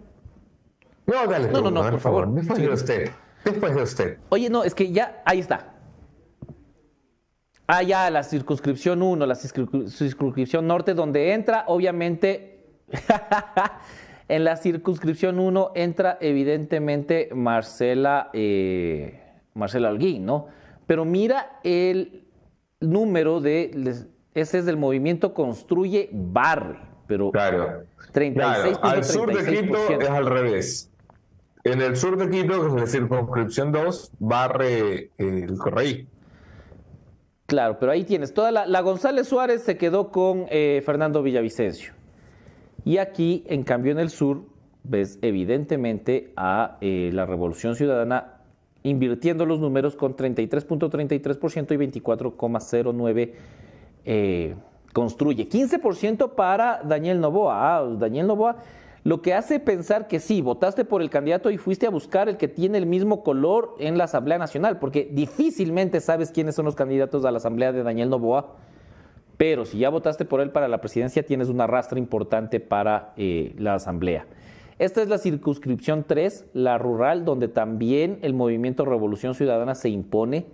No, dale tú. No, no, no, por favor. Después de usted. Después de usted. Oye, no, es que ya, ahí está. Ah, ya, la circunscripción 1, la circunscripción norte, donde entra, obviamente, en la circunscripción 1 entra evidentemente Marcela, eh, Marcela Alguín, ¿no? Pero mira el número de, ese es del movimiento Construye Barre, pero claro. 36, Al sur de Quito es al revés. En el sur de Quito, que es la circunscripción 2, barre el Correí. Claro, pero ahí tienes. Toda la, la González Suárez se quedó con eh, Fernando Villavicencio. Y aquí, en cambio, en el sur, ves evidentemente a eh, la Revolución Ciudadana invirtiendo los números con 33.33% y 24,09% eh, construye. 15% para Daniel Novoa. Ah, Daniel Novoa lo que hace pensar que sí, votaste por el candidato y fuiste a buscar el que tiene el mismo color en la Asamblea Nacional, porque difícilmente sabes quiénes son los candidatos a la Asamblea de Daniel Novoa, pero si ya votaste por él para la presidencia, tienes una rastra importante para eh, la Asamblea. Esta es la circunscripción 3, la rural, donde también el movimiento Revolución Ciudadana se impone,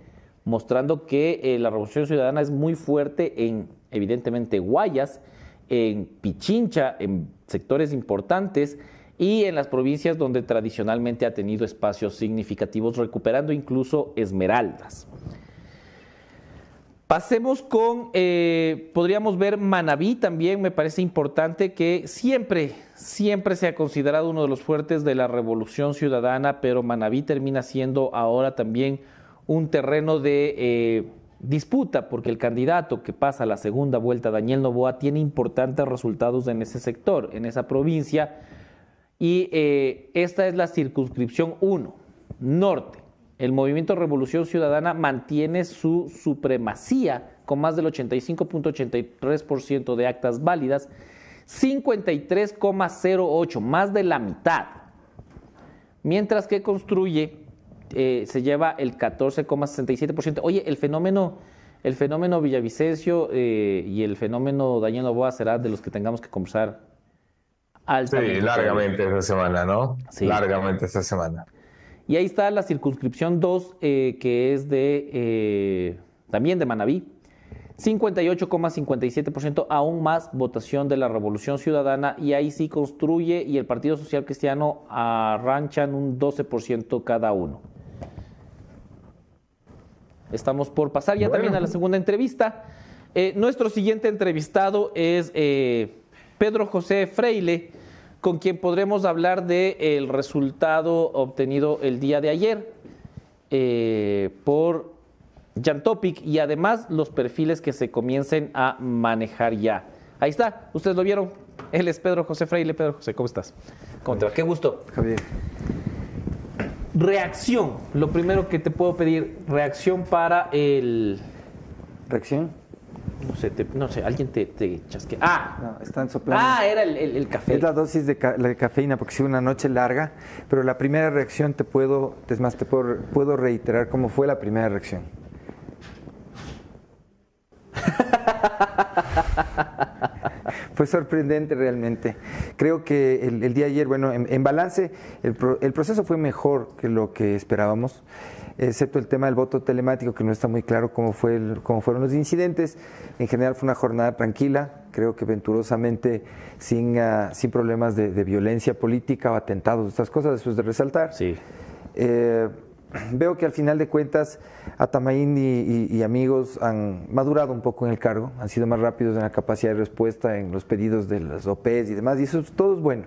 mostrando que eh, la Revolución Ciudadana es muy fuerte en, evidentemente, Guayas, en Pichincha, en sectores importantes y en las provincias donde tradicionalmente ha tenido espacios significativos, recuperando incluso esmeraldas. Pasemos con, eh, podríamos ver Manabí también, me parece importante que siempre, siempre se ha considerado uno de los fuertes de la revolución ciudadana, pero Manabí termina siendo ahora también un terreno de eh, disputa porque el candidato que pasa a la segunda vuelta, Daniel Novoa, tiene importantes resultados en ese sector, en esa provincia, y eh, esta es la circunscripción 1, norte. El movimiento Revolución Ciudadana mantiene su supremacía con más del 85.83% de actas válidas, 53,08, más de la mitad. Mientras que construye eh, se lleva el 14,67%. Oye, el fenómeno, el fenómeno Villavicencio eh, y el fenómeno Daniel Novoa será de los que tengamos que conversar altamente. Sí, largamente esta semana, ¿no? Sí. Largamente esta semana. Y ahí está la circunscripción 2, eh, que es de también de Manabí. 58,57%, aún más votación de la Revolución Ciudadana y ahí sí construye y el Partido Social Cristiano arranchan un 12% cada uno. Estamos por pasar ya también a la segunda entrevista. Eh, nuestro siguiente entrevistado es eh, Pedro José Freile, con quien podremos hablar del el resultado obtenido el día de ayer eh, por Jan Topic y además los perfiles que se comiencen a manejar ya. Ahí está, ustedes lo vieron. Él es Pedro José Freile. Pedro José, ¿cómo estás? ¿Cómo te va? Qué gusto. Javier. Reacción, lo primero que te puedo pedir, reacción para el... ¿Reacción? No sé, no sé, alguien te, te chasquea. Ah, no, están soplando. Ah, era el, el, café. Es la dosis de, de, cafeína porque sido una noche larga, pero la primera reacción te puedo, es más, te puedo, puedo reiterar cómo fue la primera reacción. Fue sorprendente realmente. Creo que el, día de ayer, bueno, en, balance, el, el, proceso fue mejor que lo que esperábamos, excepto el tema del voto telemático, que no está muy claro cómo, fue cómo fueron los incidentes. En general fue una jornada tranquila, creo que venturosamente sin, uh, sin problemas de, de, violencia política o atentados, estas cosas, eso es de resaltar. Sí. Eh, veo que al final de cuentas Atamaín y, y, amigos han madurado un poco en el cargo, han sido más rápidos en la capacidad de respuesta en los pedidos de las OPs y demás, y eso todo es bueno.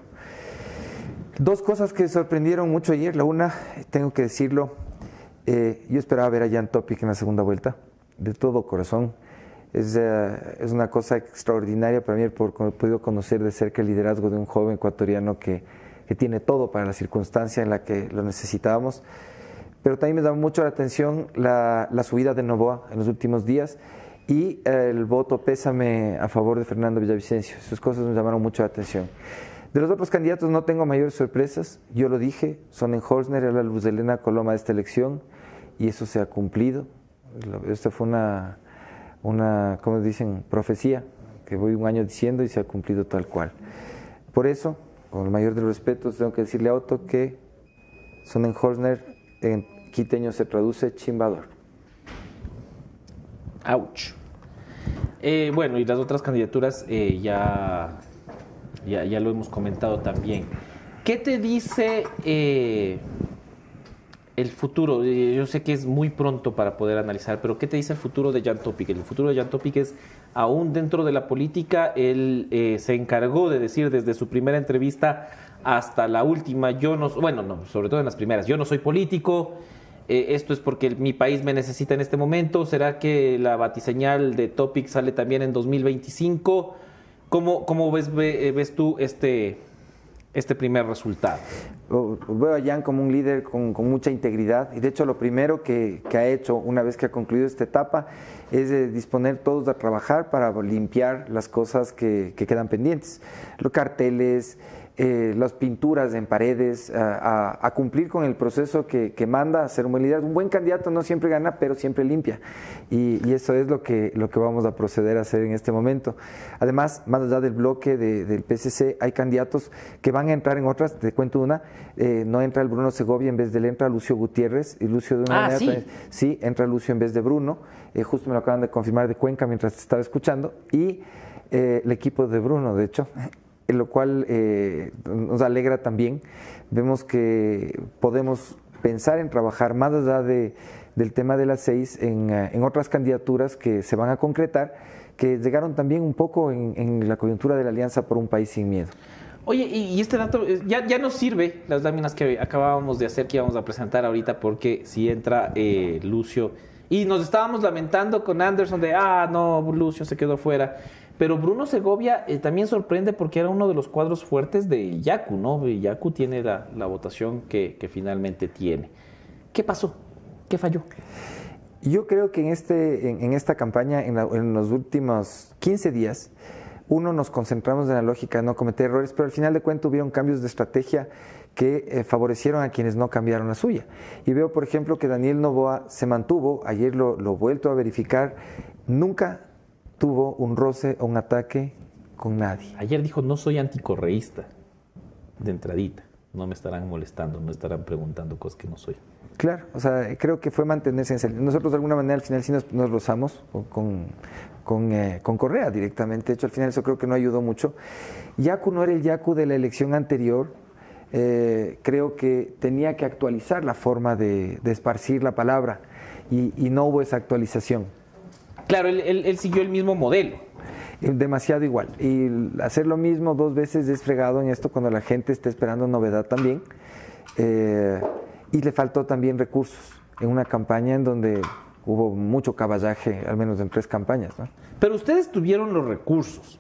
Dos cosas que sorprendieron mucho ayer. La una, tengo que decirlo, eh, yo esperaba ver a Jan Topic en la segunda vuelta. de todo corazón. Es, eh, es, una cosa extraordinaria para mí he podido conocer de cerca el liderazgo de un joven ecuatoriano que, que, tiene todo para la circunstancia en la que lo necesitábamos. Pero también me da mucho la atención la, la subida de Novoa en los últimos días y el voto pésame a favor de Fernando Villavicencio. Esas cosas me llamaron mucho la atención. De los otros candidatos no tengo mayores sorpresas. Yo lo dije, Sonnenholzner era la luz de Elena Coloma de esta elección y eso se ha cumplido. Esta fue una, una, ¿cómo dicen?, profecía que voy un año diciendo y se ha cumplido tal cual. Por eso, con el mayor de los respetos, tengo que decirle a Otto que Sonnenholzner en quiteño se traduce chimbador. Ouch. Eh, bueno, y las otras candidaturas eh, ya ya, lo hemos comentado también. ¿Qué te dice eh, el futuro? Eh, yo sé que es muy pronto para poder analizar, pero ¿qué te dice el futuro de Jan Topic? El futuro de Jan Topic es, aún dentro de la política, él eh, se encargó de decir desde su primera entrevista hasta la última, yo no, bueno, no, sobre todo en las primeras, yo no soy político, esto es porque mi país me necesita en este momento, ¿será que la batiseñal de Topic sale también en 2025? ¿Cómo, eh, ves tú este, este primer resultado? Veo a Jan como un líder con, con, mucha integridad y de hecho lo primero que, que, ha hecho una vez que ha concluido esta etapa es de disponer todos a trabajar para limpiar las cosas que, que quedan pendientes, los carteles, eh, las pinturas en paredes, a, cumplir con el proceso que, manda a buen líder. Un buen candidato no siempre gana, pero siempre limpia. Y, eso es lo que, lo que vamos a proceder a hacer en este momento. Además, más allá del bloque del PCC, hay candidatos que van a entrar en otras. Te cuento una, eh, no entra el Bruno Segovia en vez de él, entra Lucio Gutiérrez. Y Lucio de una ah, manera ¿sí? entra Lucio en vez de Bruno. Eh, justo me lo acaban de confirmar de Cuenca mientras estaba escuchando. Y el equipo de Bruno, de hecho, lo cual eh, nos alegra también. Vemos que podemos pensar en trabajar más allá de, del tema de las seis en, eh, en, otras candidaturas que se van a concretar, que llegaron también un poco en, en, la coyuntura de la Alianza por un país sin miedo. Oye, y, este dato eh, ya, ya nos sirve las láminas que acabábamos de hacer, que íbamos a presentar ahorita, porque si entra Lucio, y nos estábamos lamentando con Anderson de, ah, no, Lucio se quedó fuera. Pero Bruno Segovia eh, también sorprende porque era uno de los cuadros fuertes de Yacu, ¿no? Yacu tiene la, votación que, finalmente tiene. ¿Qué pasó? ¿Qué falló? Yo creo que en, este, esta campaña, en, los últimos 15 días, uno nos concentramos en la lógica de no cometer errores, pero al final de cuentas hubieron cambios de estrategia que eh, favorecieron a quienes no cambiaron la suya. Y veo, por ejemplo, que Daniel Novoa se mantuvo, ayer lo, lo vuelto a verificar, nunca tuvo un roce o un ataque con nadie. Ayer dijo, no soy anticorreísta, de entradita. No me estarán molestando, no estarán preguntando cosas que no soy. Claro, o sea, creo que fue mantenerse en serio. Nosotros de alguna manera al final sí nos, nos rozamos con, con, eh, con, Correa directamente. De hecho, al final eso creo que no ayudó mucho. Yacu no era el Yacu de la elección anterior. Eh, creo que tenía que actualizar la forma de, de esparcir la palabra y, y no hubo esa actualización. Claro, él, siguió el mismo modelo. Eh, demasiado igual. Y hacer lo mismo dos veces es fregado en esto cuando la gente está esperando novedad también. Eh, y le faltó también recursos en una campaña en donde hubo mucho caballaje, al menos en tres campañas. Pero ustedes tuvieron los recursos.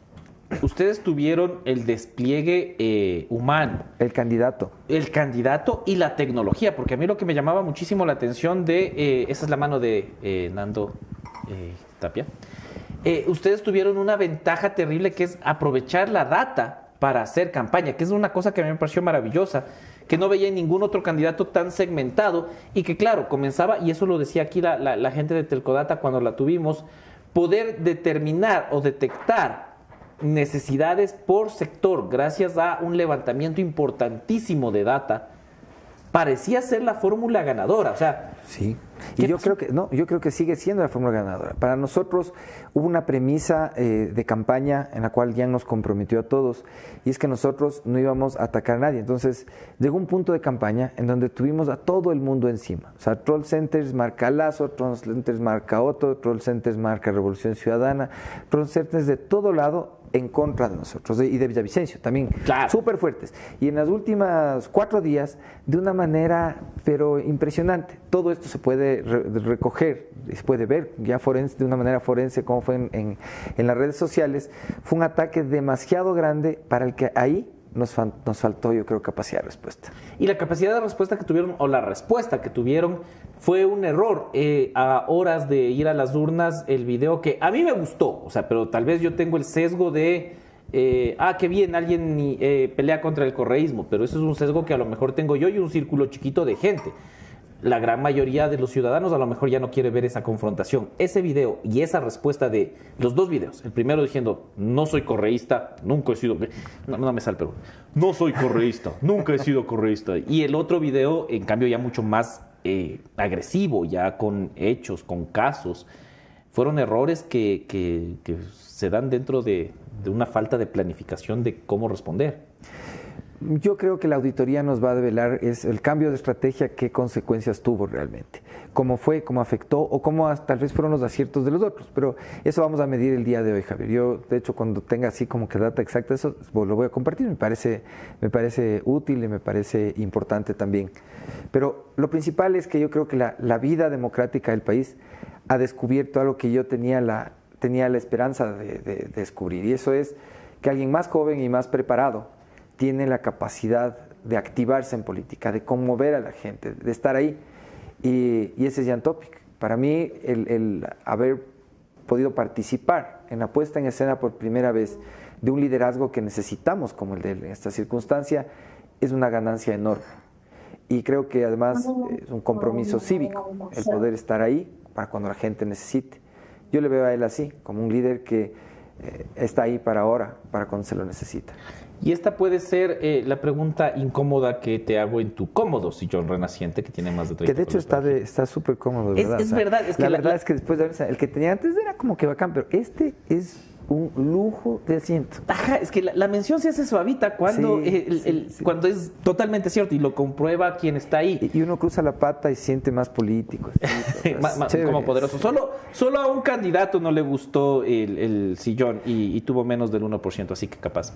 Ustedes tuvieron el despliegue eh, humano. El candidato. El candidato y la tecnología, porque a mí lo que me llamaba muchísimo la atención de, esa es la mano de Nando Tapia, eh, ustedes tuvieron una ventaja terrible que es aprovechar la data para hacer campaña, que es una cosa que a mí me pareció maravillosa, que no veía ningún otro candidato tan segmentado y que claro, comenzaba, y eso lo decía aquí la, la gente de Telcodata cuando la tuvimos, poder determinar o detectar necesidades por sector gracias a un levantamiento importantísimo de data, parecía ser la fórmula ganadora. O sea, sí. Y yo creo que no, yo creo que sigue siendo la fórmula ganadora. Para nosotros hubo una premisa eh, de campaña en la cual ya nos comprometió a todos y es que nosotros no íbamos a atacar a nadie. Entonces llegó un punto de campaña en donde tuvimos a todo el mundo encima. O sea, Troll Centers marca Lazo, Troll Centers marca Otto, Troll Centers marca Revolución Ciudadana, Troll Centers de todo lado en contra de nosotros y de Villavicencio también, Claro. súper fuertes. Y en los últimos cuatro días, de una manera, pero impresionante, todo esto se puede re- recoger, se puede ver ya forense, de una manera forense, como fue en, en- en las redes sociales. Fue un ataque demasiado grande para el que ahí nos, fan- nos faltó, yo creo, capacidad de respuesta. Y la capacidad de respuesta que tuvieron, o la respuesta que tuvieron, fue un error. Eh, a horas de ir a las urnas, el video que a mí me gustó, o sea, pero tal vez yo tengo el sesgo de, eh, ah, qué bien, alguien eh, pelea contra el correísmo, pero eso es un sesgo que a lo mejor tengo yo y un círculo chiquito de gente. La gran mayoría de los ciudadanos a lo mejor ya no quiere ver esa confrontación. Ese video y esa respuesta de los dos videos, el primero diciendo, no soy correísta, nunca he sido, no, no me sale, pero no soy correísta, nunca he sido correísta. Y el otro video, en cambio, ya mucho más eh, agresivo, ya con hechos, con casos. Fueron errores que, que- que se dan dentro de, de una falta de planificación de cómo responder. Yo creo que la auditoría nos va a develar es el cambio de estrategia, qué consecuencias tuvo realmente, cómo fue, cómo afectó o cómo tal vez fueron los aciertos de los otros. Pero eso vamos a medir el día de hoy, Javier. Yo, de hecho, cuando tenga así como que data exacta, eso pues, lo voy a compartir. Me parece, me parece útil y me parece importante también. Pero lo principal es que yo creo que la, la vida democrática del país ha descubierto algo que yo tenía la, tenía la esperanza de descubrir. Y eso es que alguien más joven y más preparado tiene la capacidad de activarse en política, de conmover a la gente, de estar ahí. Y, y ese es Jan Topic. Para mí, el, el haber podido participar en la puesta en escena por primera vez de un liderazgo que necesitamos como el de él en esta circunstancia es una ganancia enorme. Y creo que además es un compromiso cívico el poder estar ahí para cuando la gente necesite. Yo le veo a él así, como un líder que eh, está ahí para ahora, para cuando se lo necesita. Y esta puede ser eh, la pregunta incómoda que te hago en tu cómodo sillón renaciente que tiene más de 30 Que de hecho está de- está súper cómodo, Es- ¿verdad? es verdad, es que la, la- verdad la- es que después de haber- el que tenía antes era como que bacán, pero este es un lujo de asiento. Ajá, es que la, la mención se hace suavita cuando, Sí, eh, el- sí, el- sí. cuando es totalmente cierto y lo comprueba quien está ahí. Y, uno cruza la pata y siente más político. Más- como poderoso. Solo, solo a un candidato no le gustó el, el sillón y, y tuvo menos del 1%, así que capaz.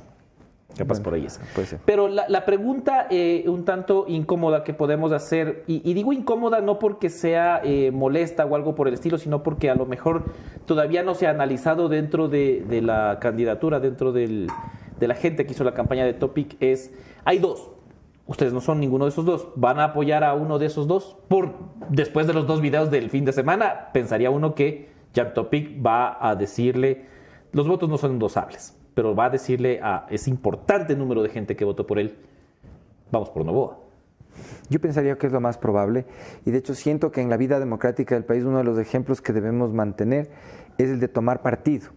Capaz Bueno, por ahí es. Pero la, la pregunta eh, un tanto incómoda que podemos hacer, y, y digo incómoda no porque sea eh, molesta o algo por el estilo, sino porque a lo mejor todavía no se ha analizado dentro de, de la candidatura, dentro del- de la gente que hizo la campaña de Topic, es, hay dos. Ustedes no son ninguno de esos dos. ¿Van a apoyar a uno de esos dos? Por, después de los dos videos del fin de semana, pensaría uno que Jan Topic va a decirle, los votos no son endosables, pero va a decirle a ese importante número de gente que votó por él, vamos por Novoa. Yo pensaría que es lo más probable y de hecho siento que en la vida democrática del país uno de los ejemplos que debemos mantener es el de tomar partido.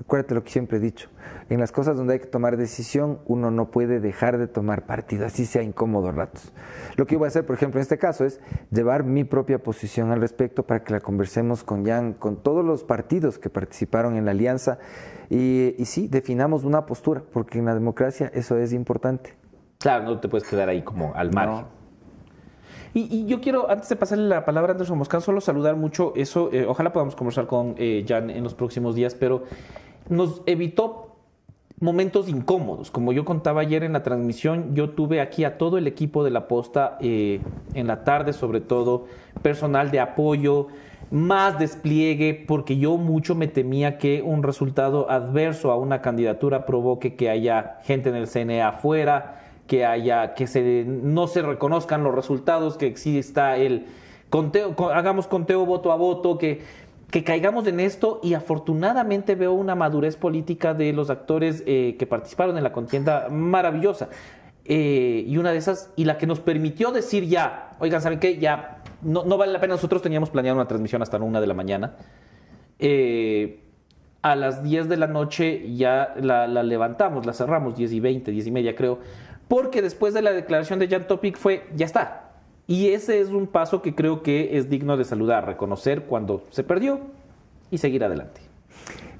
Acuérdate lo que siempre he dicho. En las cosas donde hay que tomar decisión, uno no puede dejar de tomar partido, así sea incómodo ratos. Lo que voy a hacer, por ejemplo, en este caso es llevar mi propia posición al respecto para que la conversemos con Jan, con todos los partidos que participaron en la alianza y, y sí, definamos una postura, porque en la democracia eso es importante. Claro, no te puedes quedar ahí como al margen. No. Y, y yo quiero, antes de pasarle la palabra a Anderson Moscán, solo saludar mucho eso. eh, ojalá podamos conversar con eh, Jan en los próximos días, pero nos evitó momentos incómodos. Como yo contaba ayer en la transmisión, yo tuve aquí a todo el equipo de la posta eh, en la tarde, sobre todo personal de apoyo, más despliegue, porque yo mucho me temía que un resultado adverso a una candidatura provoque que haya gente en el CNE afuera, que haya que se no se reconozcan los resultados, que exista el conteo, co- hagamos conteo voto a voto, que que caigamos en esto y afortunadamente veo una madurez política de los actores eh, que participaron en la contienda maravillosa. Eh, y una de esas, y la que nos permitió decir ya, oigan, ¿saben qué? Ya no, vale la pena, nosotros teníamos planeado una transmisión hasta la una de la mañana. Eh, a las 10 de la noche ya la, levantamos, la cerramos, 10 y 20, 10 y media creo, porque después de la declaración de Jan Topic fue, ya está. Y ese es un paso que creo que es digno de saludar, reconocer cuando se perdió y seguir adelante.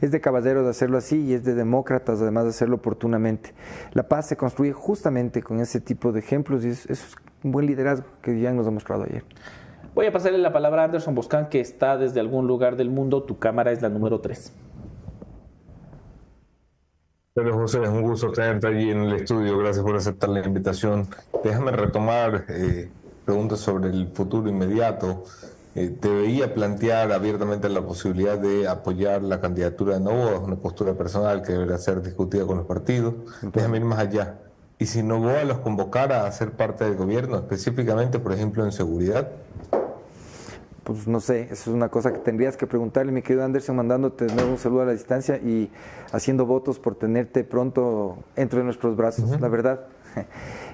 Es de caballeros hacerlo así y es de demócratas además de hacerlo oportunamente. La paz se construye justamente con ese tipo de ejemplos y es- eso es un buen liderazgo que ya nos ha mostrado ayer. Voy a pasarle la palabra a Anderson Boscan, que está desde algún lugar del mundo. Tu cámara es la número 3. Pero José, es un gusto tenerte allí en el estudio. Gracias por aceptar la invitación. Déjame retomar eh, preguntas sobre el futuro inmediato. Eh, te veía plantear abiertamente la posibilidad de apoyar la candidatura de Novoa, una postura personal que deberá ser discutida con los partidos. Déjame ir más allá. ¿Y si Novoa los convocara a ser parte del gobierno, específicamente, por ejemplo, en seguridad? Pues no sé, eso es una cosa que tendrías que preguntarle, mi querido Anderson, mandándote de nuevo un saludo a la distancia y haciendo votos por tenerte pronto entre nuestros brazos, la verdad.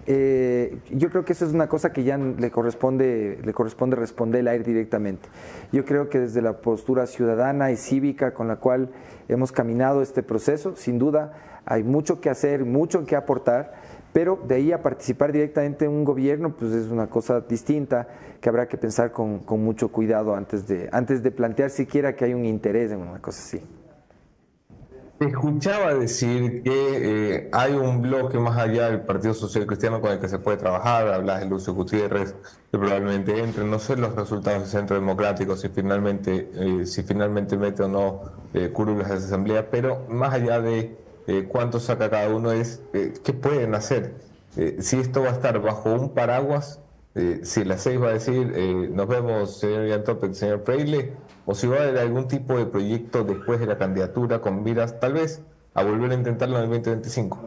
Eh, yo creo que eso es una cosa que ya le corresponde, le corresponde responder a él directamente. Yo creo que desde la postura ciudadana y cívica con la cual hemos caminado este proceso, sin duda hay mucho que hacer, mucho que aportar pero de ahí a participar directamente en un gobierno, pues es una cosa distinta que habrá que pensar con, con mucho cuidado antes de, antes de plantear siquiera que hay un interés en una cosa así. Escuchaba decir que eh, hay un bloque más allá del Partido Social Cristiano con el que se puede trabajar, hablas de Lucio Gutiérrez, que probablemente entre, no sé los resultados del Centro Democrático, si finalmente, eh, si finalmente mete o no eh, curulas a esa asamblea, pero más allá de eh, cuánto saca cada uno, es eh, qué pueden hacer. Eh, si esto va a estar bajo un paraguas, si la seis va a decir nos vemos, señor Yantopet, señor Freile, o si va a haber algún tipo de proyecto después de la candidatura con miras tal vez a volver a intentarlo en el 2025.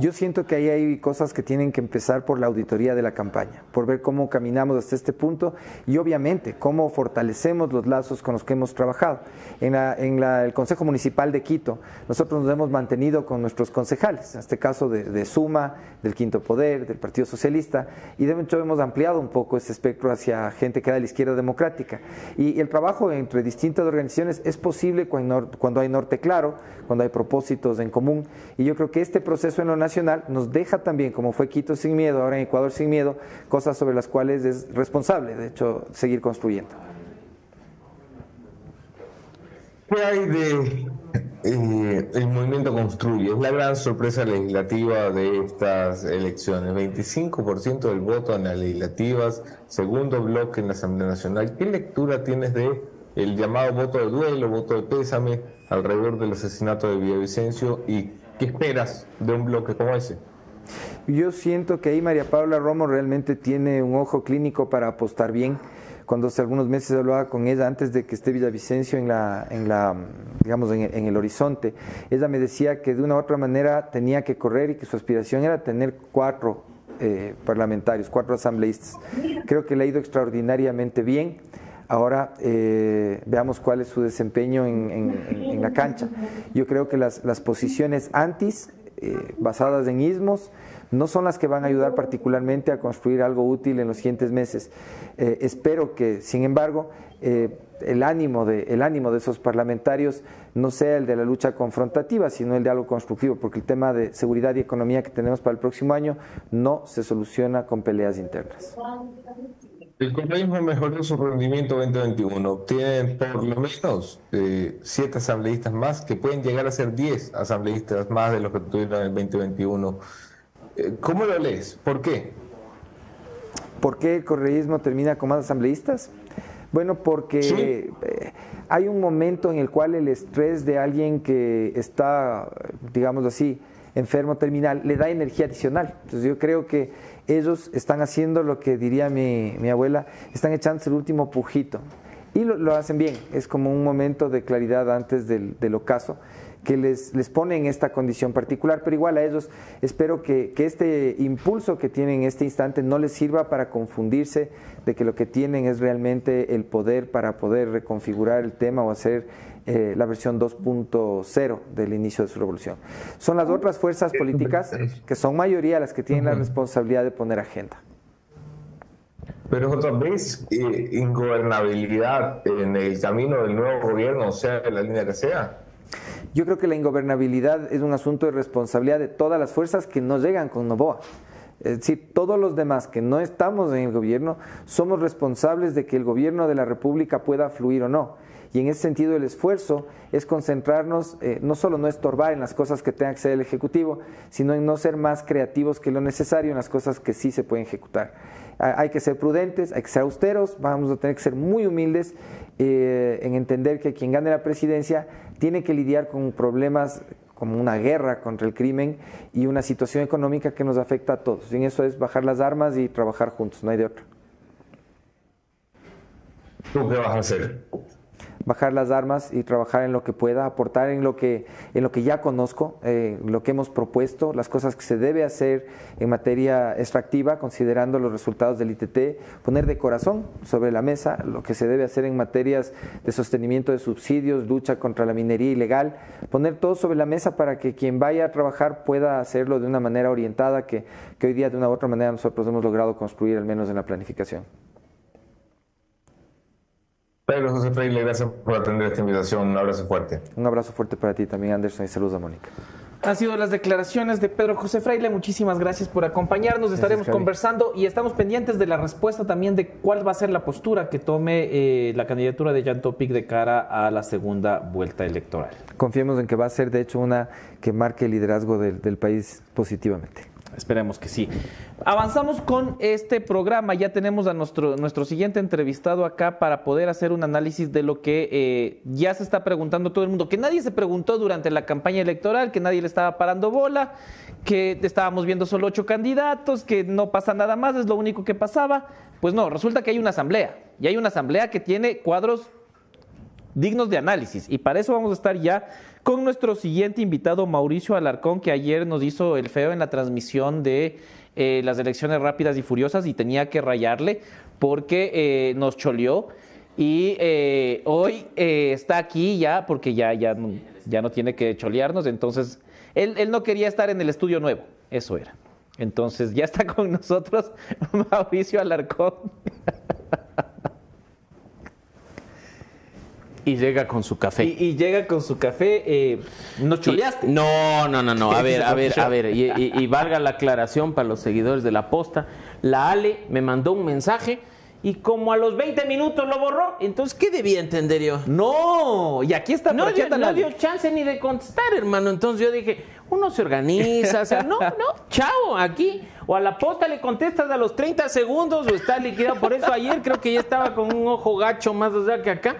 Yo siento que ahí hay cosas que tienen que empezar por la auditoría de la campaña, por ver cómo caminamos hasta este punto y obviamente cómo fortalecemos los lazos con los que hemos trabajado. En, el Consejo Municipal de Quito, nosotros nos hemos mantenido con nuestros concejales, en este caso de, Suma, del Quinto Poder, del Partido Socialista, y de hecho hemos ampliado un poco ese espectro hacia gente que da de la izquierda democrática. Y el trabajo entre distintas organizaciones es posible cuando hay norte claro, cuando hay propósitos en común, y yo creo que este proceso en lo nos deja también, como fue Quito sin miedo, ahora en Ecuador sin miedo, cosas sobre las cuales es responsable, de hecho, seguir construyendo. ¿Qué hay de eh, el movimiento Construye? Es la gran sorpresa legislativa de estas elecciones. 25% del voto en las legislativas, segundo bloque en la Asamblea Nacional. ¿Qué lectura tienes de el llamado voto de duelo, voto de pésame alrededor del asesinato de Villavicencio y qué esperas de un bloque como ese? Yo siento que ahí María Paula Romo realmente tiene un ojo clínico para apostar bien cuando hace algunos meses hablaba con ella antes de que esté Villavicencio en la, en la digamos, en, el horizonte, ella me decía que de una u otra manera tenía que correr y que su aspiración era tener cuatro eh, parlamentarios, cuatro asambleístas. Creo que le ha ido extraordinariamente bien. Ahora eh, veamos cuál es su desempeño en, la cancha. Yo creo que las, las posiciones antis, eh, basadas en ismos, no son las que van a ayudar particularmente a construir algo útil en los siguientes meses. Eh, espero que, sin embargo, eh, el, ánimo de, el ánimo de esos parlamentarios no sea el de la lucha confrontativa, sino el de algo constructivo, porque el tema de seguridad y economía que tenemos para el próximo año no se soluciona con peleas internas. El correísmo mejoró su rendimiento 2021. Tienen por lo menos eh, siete asambleístas más, que pueden llegar a ser diez asambleístas más de los que tuvieron en el 2021. Eh, ¿Cómo lo lees? ¿Por qué? ¿Por qué el correísmo termina con más asambleístas? Bueno, porque eh, hay un momento en el cual el estrés de alguien que está, digamos así, enfermo terminal, le da energía adicional. Entonces yo creo que ellos están haciendo lo que diría mi, abuela, están echándose el último pujito. Y lo, hacen bien, es como un momento de claridad antes del, ocaso que les, les pone en esta condición particular, pero igual a ellos espero que, este impulso que tienen en este instante no les sirva para confundirse de que lo que tienen es realmente el poder para poder reconfigurar el tema o hacer eh, la versión 2.0 del inicio de su revolución. Son las otras fuerzas políticas, que son mayoría las que tienen la responsabilidad de poner agenda. Pero otra vez, eh, ingobernabilidad en el camino del nuevo gobierno, sea en la línea que sea. Yo creo que la ingobernabilidad es un asunto de responsabilidad de todas las fuerzas que no llegan con Novoa. Es decir, todos los demás que no estamos en el gobierno somos responsables de que el gobierno de la República pueda fluir o no. Y en ese sentido el esfuerzo es concentrarnos, eh, no solo no estorbar en las cosas que tenga que hacer el Ejecutivo, sino en no ser más creativos que lo necesario en las cosas que sí se pueden ejecutar. Hay que ser prudentes, hay que ser austeros, vamos a tener que ser muy humildes eh, en entender que quien gane la presidencia tiene que lidiar con problemas como una guerra contra el crimen y una situación económica que nos afecta a todos. Y en eso es bajar las armas y trabajar juntos, no hay de otra. ¿Tú qué vas a hacer? Bajar las armas y trabajar en lo que pueda, aportar en lo que, en lo que ya conozco, eh, lo que hemos propuesto, las cosas que se debe hacer en materia extractiva, considerando los resultados del ITT, poner de corazón sobre la mesa lo que se debe hacer en materias de sostenimiento de subsidios, lucha contra la minería ilegal, poner todo sobre la mesa para que quien vaya a trabajar pueda hacerlo de una manera orientada que, que hoy día de una u otra manera nosotros hemos logrado construir, al menos en la planificación. Pedro José Freire, gracias por atender esta invitación. Un abrazo fuerte. Un abrazo fuerte para ti también, Anderson, y saludos a Mónica. Han sido las declaraciones de Pedro José Fraile. Muchísimas gracias por acompañarnos. Estaremos conversando y estamos pendientes de la respuesta también de cuál va a ser la postura que tome eh, la candidatura de Jan Topic de cara a la segunda vuelta electoral. Confiemos en que va a ser, de hecho, una que marque el liderazgo del país positivamente. Esperemos que sí. Avanzamos con este programa. Ya tenemos a nuestro, nuestro siguiente entrevistado acá para poder hacer un análisis de lo que eh, ya se está preguntando todo el mundo, que nadie se preguntó durante la campaña electoral, que nadie le estaba parando bola, que estábamos viendo solo ocho candidatos, que no pasa nada más, es lo único que pasaba. Pues no, resulta que hay una asamblea. Y hay una asamblea que tiene cuadros dignos de análisis. Y para eso vamos a estar ya con nuestro siguiente invitado, Mauricio Alarcón, que ayer nos hizo el feo en la transmisión de eh, las elecciones rápidas y furiosas y tenía que rayarle porque eh, nos choleó. Y eh, hoy está aquí ya, porque ya, ya, ya no tiene que cholearnos, entonces él, él no quería estar en el estudio nuevo, eso era. Entonces ya está con nosotros Mauricio Alarcón. Y llega con su café. Y, llega con su café. Eh, ¿No choleaste? no, no, no, no. A ver, a ver, a ver. Y, valga la aclaración para los seguidores de la posta. La Ale me mandó un mensaje y como a los 20 minutos lo borró. Entonces, ¿qué debía entender yo? No, y aquí está. No, no dio chance ni de contestar, hermano. Entonces yo dije, uno se organiza, o sea, no, no, chao, aquí. O a la posta le contestas a los 30 segundos o está liquidado. Por eso ayer creo que ya estaba con un ojo gacho más allá que acá.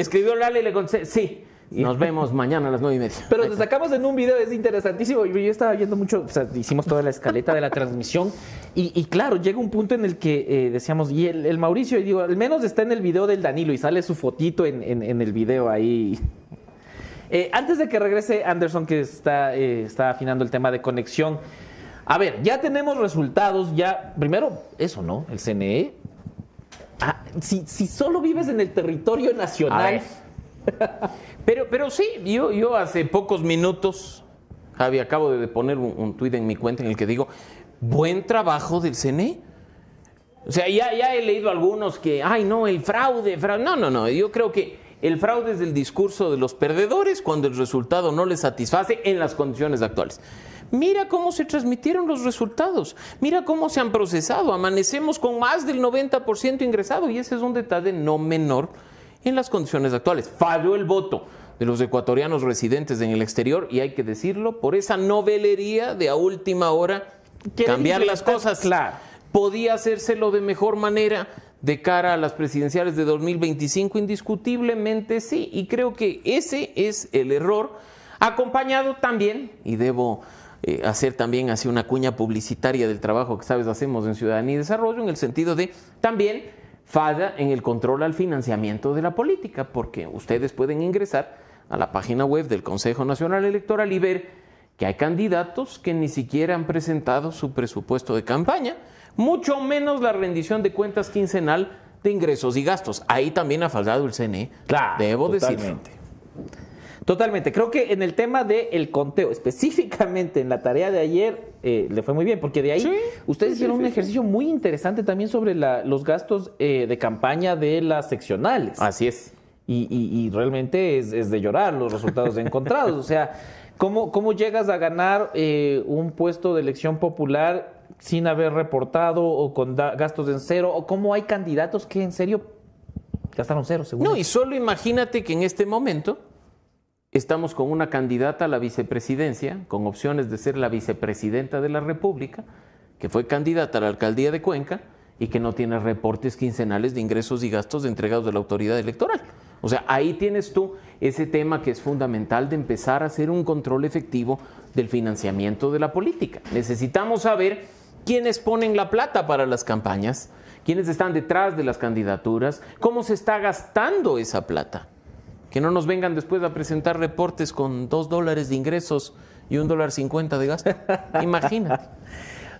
Escribió Lale y le contesté, sí. Nos vemos mañana a las nueve y media. Pero te sacamos en un video, es interesantísimo. Yo, estaba viendo mucho, o sea, hicimos toda la escaleta de la transmisión. Y, claro, llega un punto en el que eh, decíamos, y el, Mauricio, y digo, al menos está en el video del Danilo y sale su fotito en, el video ahí. Eh, antes de que regrese Anderson, que está, eh, está afinando el tema de conexión. A ver, ya tenemos resultados, ya, primero, eso, ¿no? El CNE Ah, si, solo vives en el territorio nacional. pero, pero sí, yo, yo hace pocos minutos, Javi, acabo de poner un, tuit en mi cuenta en el que digo, buen trabajo del CNE. O sea, ya, ya he leído algunos que, ay, no, el fraude, fraude. No, no, no. Yo creo que el fraude es el discurso de los perdedores cuando el resultado no les satisface en las condiciones actuales. Mira cómo se transmitieron los resultados, mira cómo se han procesado. Amanecemos con más del 90% ingresado y ese es un detalle no menor en las condiciones actuales. Falló el voto de los ecuatorianos residentes en el exterior y hay que decirlo por esa novelería de a última hora cambiar las cosas. Claro. Podía hacérselo de mejor manera de cara a las presidenciales de 2025, indiscutiblemente sí, y creo que ese es el error, acompañado también, y debo eh, hacer también así una cuña publicitaria del trabajo que sabes hacemos en Ciudadanía y Desarrollo, en el sentido de también falla en el control al financiamiento de la política, porque ustedes pueden ingresar a la página web del Consejo Nacional Electoral y ver que hay candidatos que ni siquiera han presentado su presupuesto de campaña, mucho menos la rendición de cuentas quincenal de ingresos y gastos. Ahí también ha fallado el CNE. Claro, debo totalmente. Totalmente. Creo que en el tema del conteo, específicamente en la tarea de ayer, eh, le fue muy bien, porque de ahí ustedes hicieron un ejercicio muy interesante también sobre los gastos eh, de campaña de las seccionales. Así es. Y, realmente es, de llorar los resultados encontrados. O sea, ¿cómo, cómo llegas a ganar eh, un puesto de elección popular sin haber reportado o con gastos en cero? ¿O cómo hay candidatos que en serio gastaron cero, seguro? No, y solo imagínate que en este momento Estamos con una candidata a la vicepresidencia, con opciones de ser la vicepresidenta de la República, que fue candidata a la alcaldía de Cuenca y que no tiene reportes quincenales de ingresos y gastos entregados de la autoridad electoral. O sea, ahí tienes tú ese tema que es fundamental de empezar a hacer un control efectivo del financiamiento de la política. Necesitamos saber quiénes ponen la plata para las campañas, quiénes están detrás de las candidaturas, cómo se está gastando esa plata. Que no nos vengan después a presentar reportes con dos dólares de ingresos y un dólar cincuenta de gasto. Imagínate.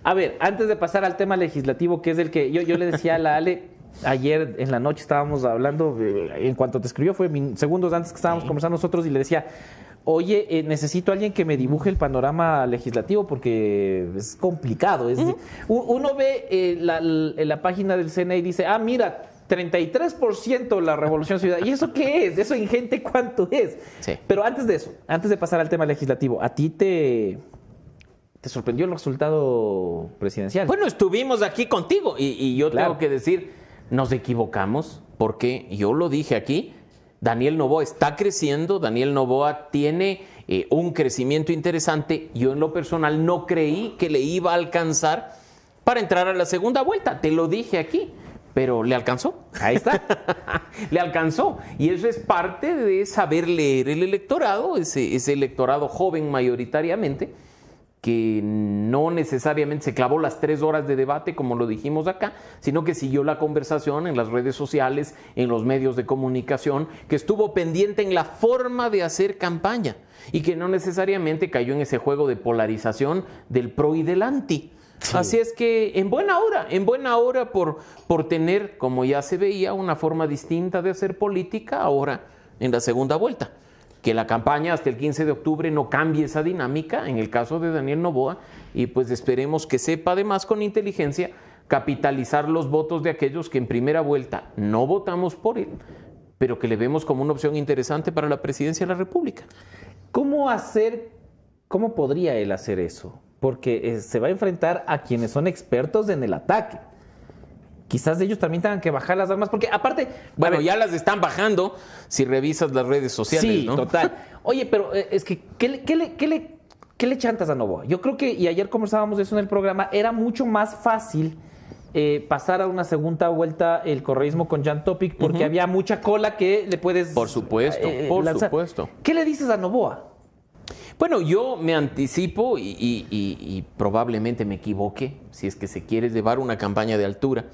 A ver, antes de pasar al tema legislativo, que es el que yo, yo le decía a la Ale, ayer en la noche estábamos hablando, en cuanto te escribió, fue segundos antes que estábamos conversando nosotros y le decía, oye, eh, necesito a alguien que me dibuje el panorama legislativo porque es complicado. Es, Uno ve eh, la, la, página del CNE y dice, ah, mira, 33% la revolución ciudadana. ¿Y eso qué es? ¿Eso ingente cuánto es? Pero antes de eso, antes de pasar al tema legislativo, ¿a ti te, ¿Te sorprendió el resultado presidencial? Bueno, estuvimos aquí contigo y, yo tengo que decir, nos equivocamos porque yo lo dije aquí, Daniel Novoa está creciendo, Daniel Novoa tiene eh, un crecimiento interesante, yo en lo personal no creí que le iba a alcanzar para entrar a la segunda vuelta, te lo dije aquí. Pero le alcanzó. Ahí está. le alcanzó. Y eso es parte de saber leer el electorado, ese, ese electorado joven mayoritariamente, que no necesariamente se clavó las tres horas de debate, como lo dijimos acá, sino que siguió la conversación en las redes sociales, en los medios de comunicación, que estuvo pendiente en la forma de hacer campaña y que no necesariamente cayó en ese juego de polarización del pro y del anti. Así es que en buena hora, en buena hora por, por tener, como ya se veía, una forma distinta de hacer política ahora en la segunda vuelta que la campaña hasta el 15 de octubre no cambie esa dinámica, en el caso de Daniel Novoa, y pues esperemos que sepa además con inteligencia capitalizar los votos de aquellos que en primera vuelta no votamos por él, pero que le vemos como una opción interesante para la presidencia de la República. ¿Cómo hacer, cómo podría él hacer eso? Porque eh, se va a enfrentar a quienes son expertos en el ataque quizás ellos también tengan que bajar las armas, porque aparte... Bueno, ya las están bajando si revisas las redes sociales, sí, total. Oye, pero eh, es que, ¿qué le, qué le, qué le, chantas a Novoa? Yo creo que, y ayer conversábamos de eso en el programa, era mucho más fácil eh, pasar a una segunda vuelta el correísmo con Jan Topic porque había mucha cola que le puedes... Por supuesto, eh, por supuesto. ¿Qué le dices a Novoa? Bueno, yo me anticipo y, probablemente me equivoque si es que se quiere llevar una campaña de altura.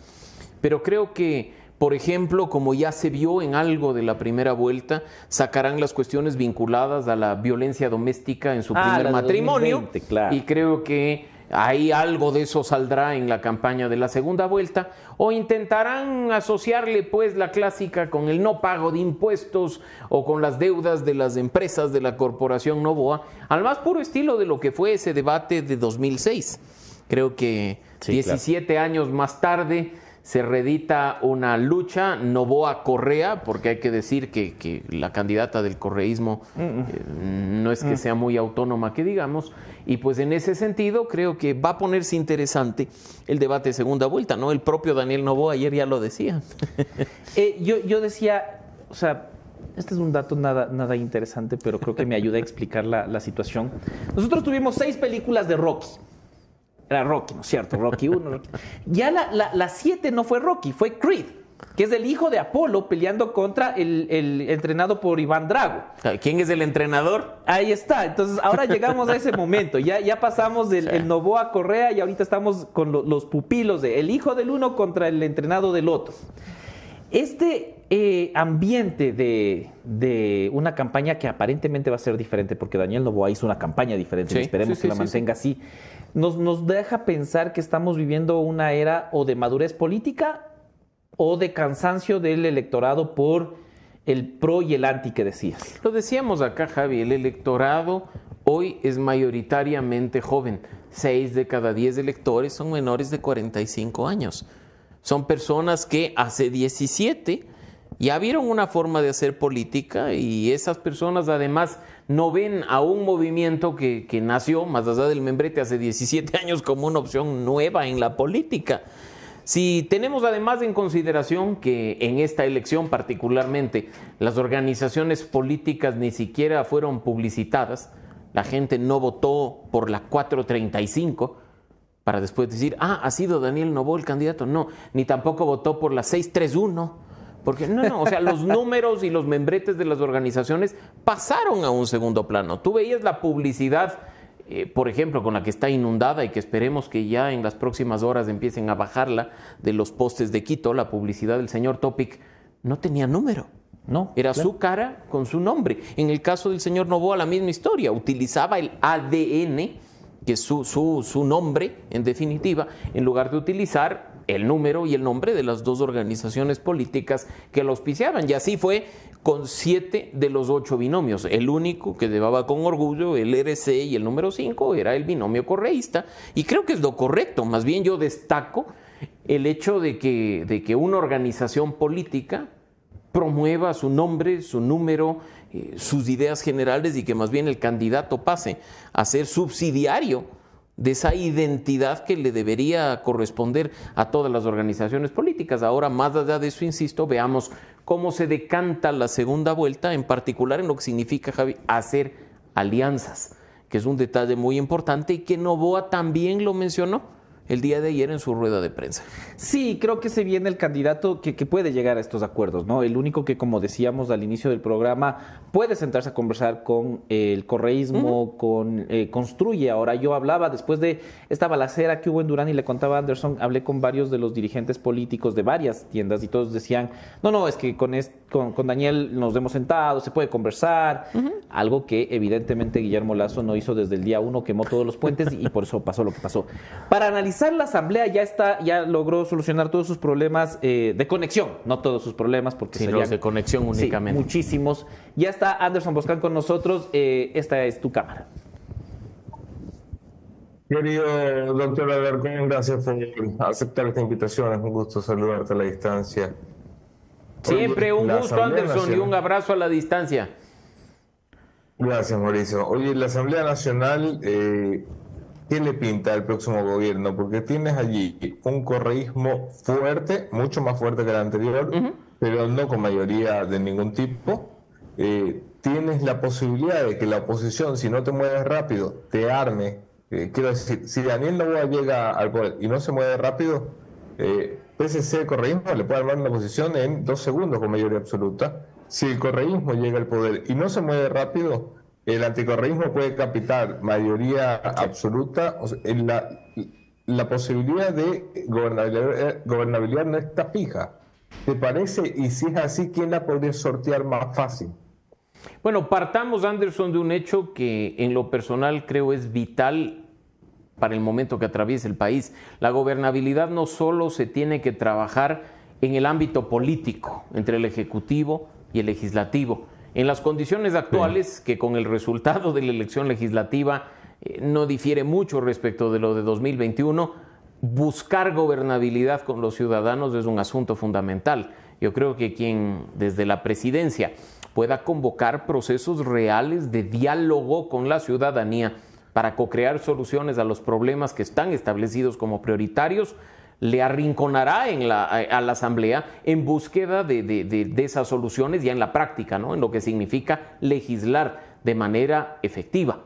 Pero creo que, por ejemplo, como ya se vio en algo de la primera vuelta, sacarán las cuestiones vinculadas a la violencia doméstica en su ah, primer matrimonio. Y creo que ahí algo de eso saldrá en la campaña de la segunda vuelta. O intentarán asociarle pues la clásica con el no pago de impuestos o con las deudas de las empresas de la corporación Novoa, al más puro estilo de lo que fue ese debate de 2006. Creo que 17 años más tarde se redita una lucha, Novoa Correa, porque hay que decir que, la candidata del correísmo eh, no es que mm. sea muy autónoma, que digamos, y pues en ese sentido creo que va a ponerse interesante el debate de segunda vuelta, ¿no? El propio Daniel Novoa ayer ya lo decía. Eh, yo, yo decía, o sea, este es un dato nada, nada interesante, pero creo que me ayuda a explicar la, la situación. Nosotros tuvimos seis películas de Rocky. Era Rocky, ¿no es cierto? Rocky 1. Ya la 7 no fue Rocky, fue Creed, que es el hijo de Apolo peleando contra el, entrenado por Iván Drago. ¿Quién es el entrenador? Ahí está. Entonces, ahora llegamos a ese momento. Ya, ya pasamos del el Novoa Correa y ahorita estamos con los pupilos de el hijo del uno contra el entrenado del otro. Este eh, ambiente de, una campaña que aparentemente va a ser diferente, porque Daniel Novoa hizo una campaña diferente, y esperemos que la mantenga así nos, deja pensar que estamos viviendo una era o de madurez política o de cansancio del electorado por el pro y el anti que decías. Lo decíamos acá, Javi, el electorado hoy es mayoritariamente joven. Seis de cada diez electores son menores de 45 años. Son personas que hace 17 ya vieron una forma de hacer política y esas personas además no ven a un movimiento que, nació más allá del membrete hace 17 años como una opción nueva en la política. Si tenemos además en consideración que en esta elección particularmente las organizaciones políticas ni siquiera fueron publicitadas, la gente no votó por la 435 para después decir, ah, ha sido Daniel Novo el candidato, no, ni tampoco votó por la 631 Porque no, no, o sea, los números y los membretes de las organizaciones pasaron a un segundo plano. Tú veías la publicidad, eh, por ejemplo, con la que está inundada y que esperemos que ya en las próximas horas empiecen a bajarla de los postes de Quito, la publicidad del señor Topic no tenía número. No, era su cara con su nombre. En el caso del señor Novoa, la misma historia. Utilizaba el ADN, que es su, su, su nombre, en definitiva, en lugar de utilizar el número y el nombre de las dos organizaciones políticas que lo auspiciaban. Y así fue con siete de los ocho binomios. El único que llevaba con orgullo el RC y el número cinco era el binomio correísta. Y creo que es lo correcto. Más bien yo destaco el hecho de que, de que una organización política promueva su nombre, su número, eh, sus ideas generales y que más bien el candidato pase a ser subsidiario de esa identidad que le debería corresponder a todas las organizaciones políticas. Ahora, más allá de eso, insisto, veamos cómo se decanta la segunda vuelta, en particular en lo que significa, Javi, hacer alianzas, que es un detalle muy importante y que Novoa también lo mencionó el día de ayer en su rueda de prensa. Sí, creo que se viene el candidato que, puede llegar a estos acuerdos, ¿no? El único que, como decíamos al inicio del programa, puede sentarse a conversar con el correísmo, con eh, Construye. Ahora, yo hablaba después de esta balacera que hubo en Durán y le contaba a Anderson, hablé con varios de los dirigentes políticos de varias tiendas y todos decían, no, no, es que con, con, Daniel nos hemos sentado, se puede conversar, algo que evidentemente Guillermo Lazo no hizo desde el día uno, quemó todos los puentes y por eso pasó lo que pasó. Para analizar la asamblea ya está, ya logró solucionar todos sus problemas eh, de conexión, no todos sus problemas, porque sí, de conexión únicamente. muchísimos. Ya está Anderson Boscan con nosotros. Eh, esta es tu cámara. Querido doctor Alarcón, gracias por aceptar esta invitación. Es un gusto saludarte a la distancia. Siempre un gusto, Anderson, y un abrazo a la distancia. Gracias, Mauricio. Oye, la Asamblea Nacional eh, ¿qué le pinta al próximo gobierno? Porque tienes allí un correísmo fuerte, mucho más fuerte que el anterior, pero no con mayoría de ningún tipo. Eh, tienes la posibilidad de que la oposición, si no te mueves rápido, te arme. Eh, quiero decir, si Daniel Novoa llega al poder y no se mueve rápido, eh, PSC correísmo le puede armar una oposición en dos segundos con mayoría absoluta. Si el correísmo llega al poder y no se mueve rápido, el anticorreísmo puede capitar mayoría absoluta, en la, posibilidad de gobernabilidad, gobernabilidad, no está fija. ¿Te parece? Y si es así, ¿quién la podría sortear más fácil? Bueno, partamos, Anderson, de un hecho que en lo personal creo es vital para el momento que atraviesa el país. La gobernabilidad no solo se tiene que trabajar en el ámbito político, entre el Ejecutivo y el Legislativo, en las condiciones actuales, que con el resultado de la elección legislativa eh, no difiere mucho respecto de lo de 2021, buscar gobernabilidad con los ciudadanos es un asunto fundamental. Yo creo que quien desde la presidencia pueda convocar procesos reales de diálogo con la ciudadanía para co-crear soluciones a los problemas que están establecidos como prioritarios, le arrinconará en la, a la Asamblea en búsqueda de, esas soluciones ya en la práctica, ¿no? en lo que significa legislar de manera efectiva.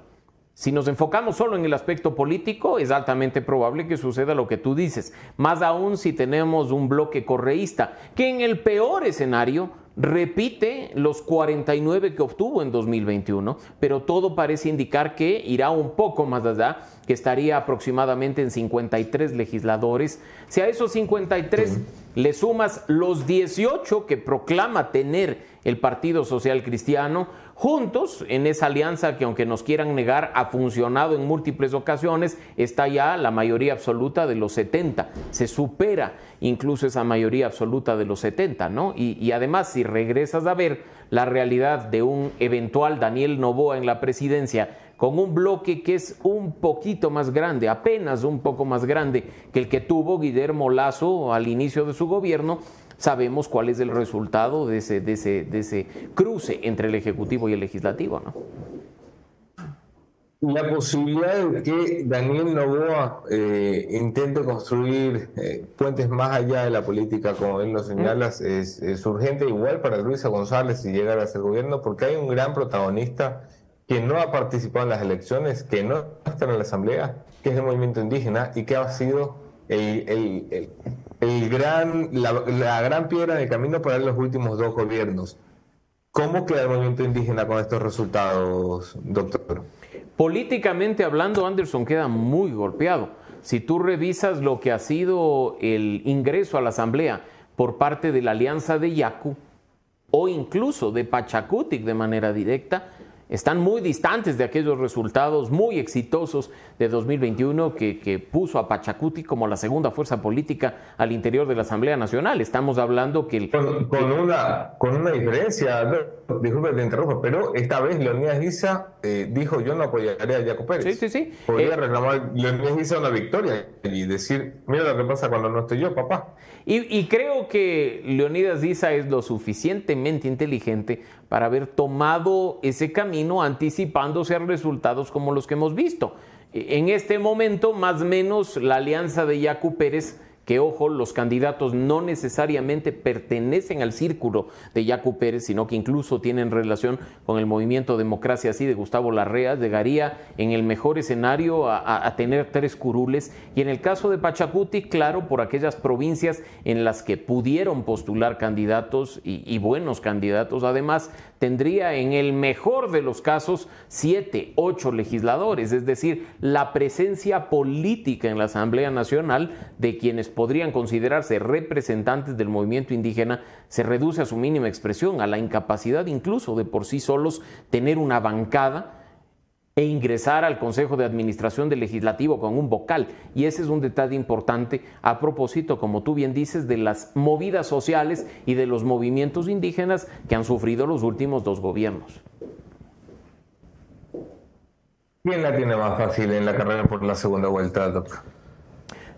Si nos enfocamos solo en el aspecto político, es altamente probable que suceda lo que tú dices, más aún si tenemos un bloque correísta, que en el peor escenario repite los 49 que obtuvo en 2021, pero todo parece indicar que irá un poco más allá, que estaría aproximadamente en 53 legisladores. Si a esos 53 le sumas los 18 que proclama tener el Partido Social Cristiano, juntos en esa alianza que aunque nos quieran negar ha funcionado en múltiples ocasiones, está ya la mayoría absoluta de los 70, se supera incluso esa mayoría absoluta de los 70, ¿no? Y, y además si regresas a ver la realidad de un eventual Daniel Novoa en la presidencia, con un bloque que es un poquito más grande, apenas un poco más grande que el que tuvo Guillermo Lazo al inicio de su gobierno, sabemos cuál es el resultado de ese, de ese, de ese cruce entre el Ejecutivo y el Legislativo. ¿no? La posibilidad de que Daniel Novoa eh, intente construir eh, puentes más allá de la política, como él lo señala, es, es, urgente igual para Luisa González si llegara a ser gobierno, porque hay un gran protagonista que no ha participado en las elecciones, que no está en la Asamblea, que es el movimiento indígena y que ha sido el, el gran, la, gran piedra de camino para los últimos dos gobiernos. ¿Cómo queda el movimiento indígena con estos resultados, doctor? Políticamente hablando, Anderson queda muy golpeado. Si tú revisas lo que ha sido el ingreso a la Asamblea por parte de la Alianza de Yacu o incluso de Pachacutic de manera directa, están muy distantes de aquellos resultados muy exitosos de 2021 que, puso a Pachacuti como la segunda fuerza política al interior de la Asamblea Nacional. Estamos hablando que... El, con, una, con una diferencia, disculpe te interrumpo, pero esta vez Leonidas Guisa eh, dijo yo no apoyaré a Jaco Pérez. Sí, sí, sí. Podría eh, reclamar Leonidas Guisa una victoria y decir, mira lo que pasa cuando no estoy yo, papá. Y, creo que Leonidas Guisa es lo suficientemente inteligente para haber tomado ese camino anticipándose a resultados como los que hemos visto. En este momento, más o menos, la alianza de Yacu Pérez que ojo, los candidatos no necesariamente pertenecen al círculo de Yacu Pérez, sino que incluso tienen relación con el movimiento Democracia así de Gustavo Larrea, llegaría en el mejor escenario a, tener tres curules. Y en el caso de Pachacuti, claro, por aquellas provincias en las que pudieron postular candidatos y buenos candidatos, además tendría en el mejor de los casos siete, ocho legisladores, es decir, la presencia política en la Asamblea Nacional de quienes podrían considerarse representantes del movimiento indígena se reduce a su mínima expresión, a la incapacidad incluso de por sí solos tener una bancada e ingresar al Consejo de Administración del Legislativo con un vocal. Y ese es un detalle importante a propósito, como tú bien dices, de las movidas sociales y de los movimientos indígenas que han sufrido los últimos dos gobiernos. ¿Quién la tiene más fácil en la carrera por la segunda vuelta, doctor?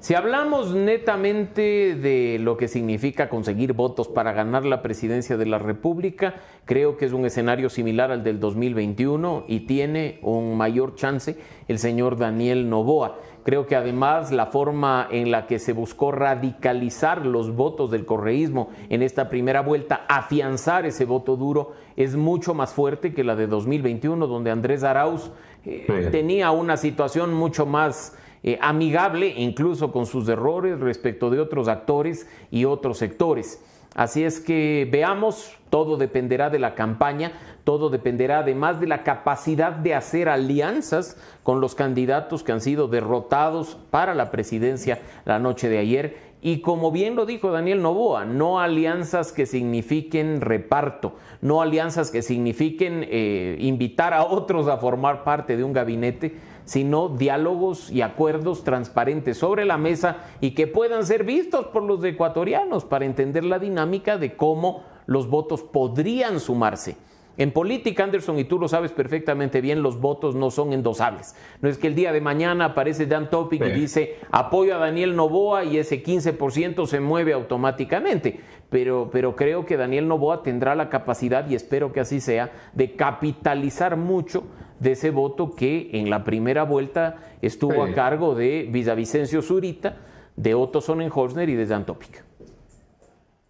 Si hablamos netamente de lo que significa conseguir votos para ganar la presidencia de la República, creo que es un escenario similar al del 2021 y tiene un mayor chance el señor Daniel Novoa. Creo que además la forma en la que se buscó radicalizar los votos del correísmo en esta primera vuelta, afianzar ese voto duro, es mucho más fuerte que la de 2021, donde Andrés Arauz eh, tenía una situación mucho más eh, amigable incluso con sus errores respecto de otros actores y otros sectores. Así es que veamos, todo dependerá de la campaña, todo dependerá además de la capacidad de hacer alianzas con los candidatos que han sido derrotados para la presidencia la noche de ayer. Y como bien lo dijo Daniel Novoa, no alianzas que signifiquen reparto, no alianzas que signifiquen eh, invitar a otros a formar parte de un gabinete, sino diálogos y acuerdos transparentes sobre la mesa y que puedan ser vistos por los ecuatorianos para entender la dinámica de cómo los votos podrían sumarse. En política, Anderson, y tú lo sabes perfectamente bien, los votos no son endosables. No es que el día de mañana aparece Dan Topic y dice apoyo a Daniel Novoa y ese 15% se mueve automáticamente. Pero, pero creo que Daniel Novoa tendrá la capacidad, y espero que así sea, de capitalizar mucho de ese voto que en la primera vuelta estuvo a cargo de Villavicencio Zurita, de Otto Sonnenholzner y de Dan Topic.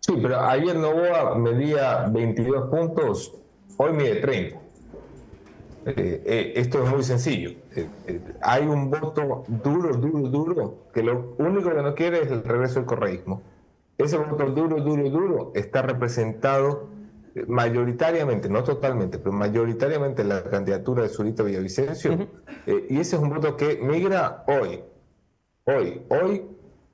Sí, pero ayer Novoa medía 22 puntos, hoy mide 30. Eh, eh, esto es muy sencillo. Eh, hay un voto duro, duro, duro, que lo único que no quiere es el regreso del correísmo. Ese voto duro, duro, duro está representado mayoritariamente, no totalmente, pero mayoritariamente la candidatura de Zurita Villavicencio. Eh, y ese es un voto que migra hoy. Hoy, hoy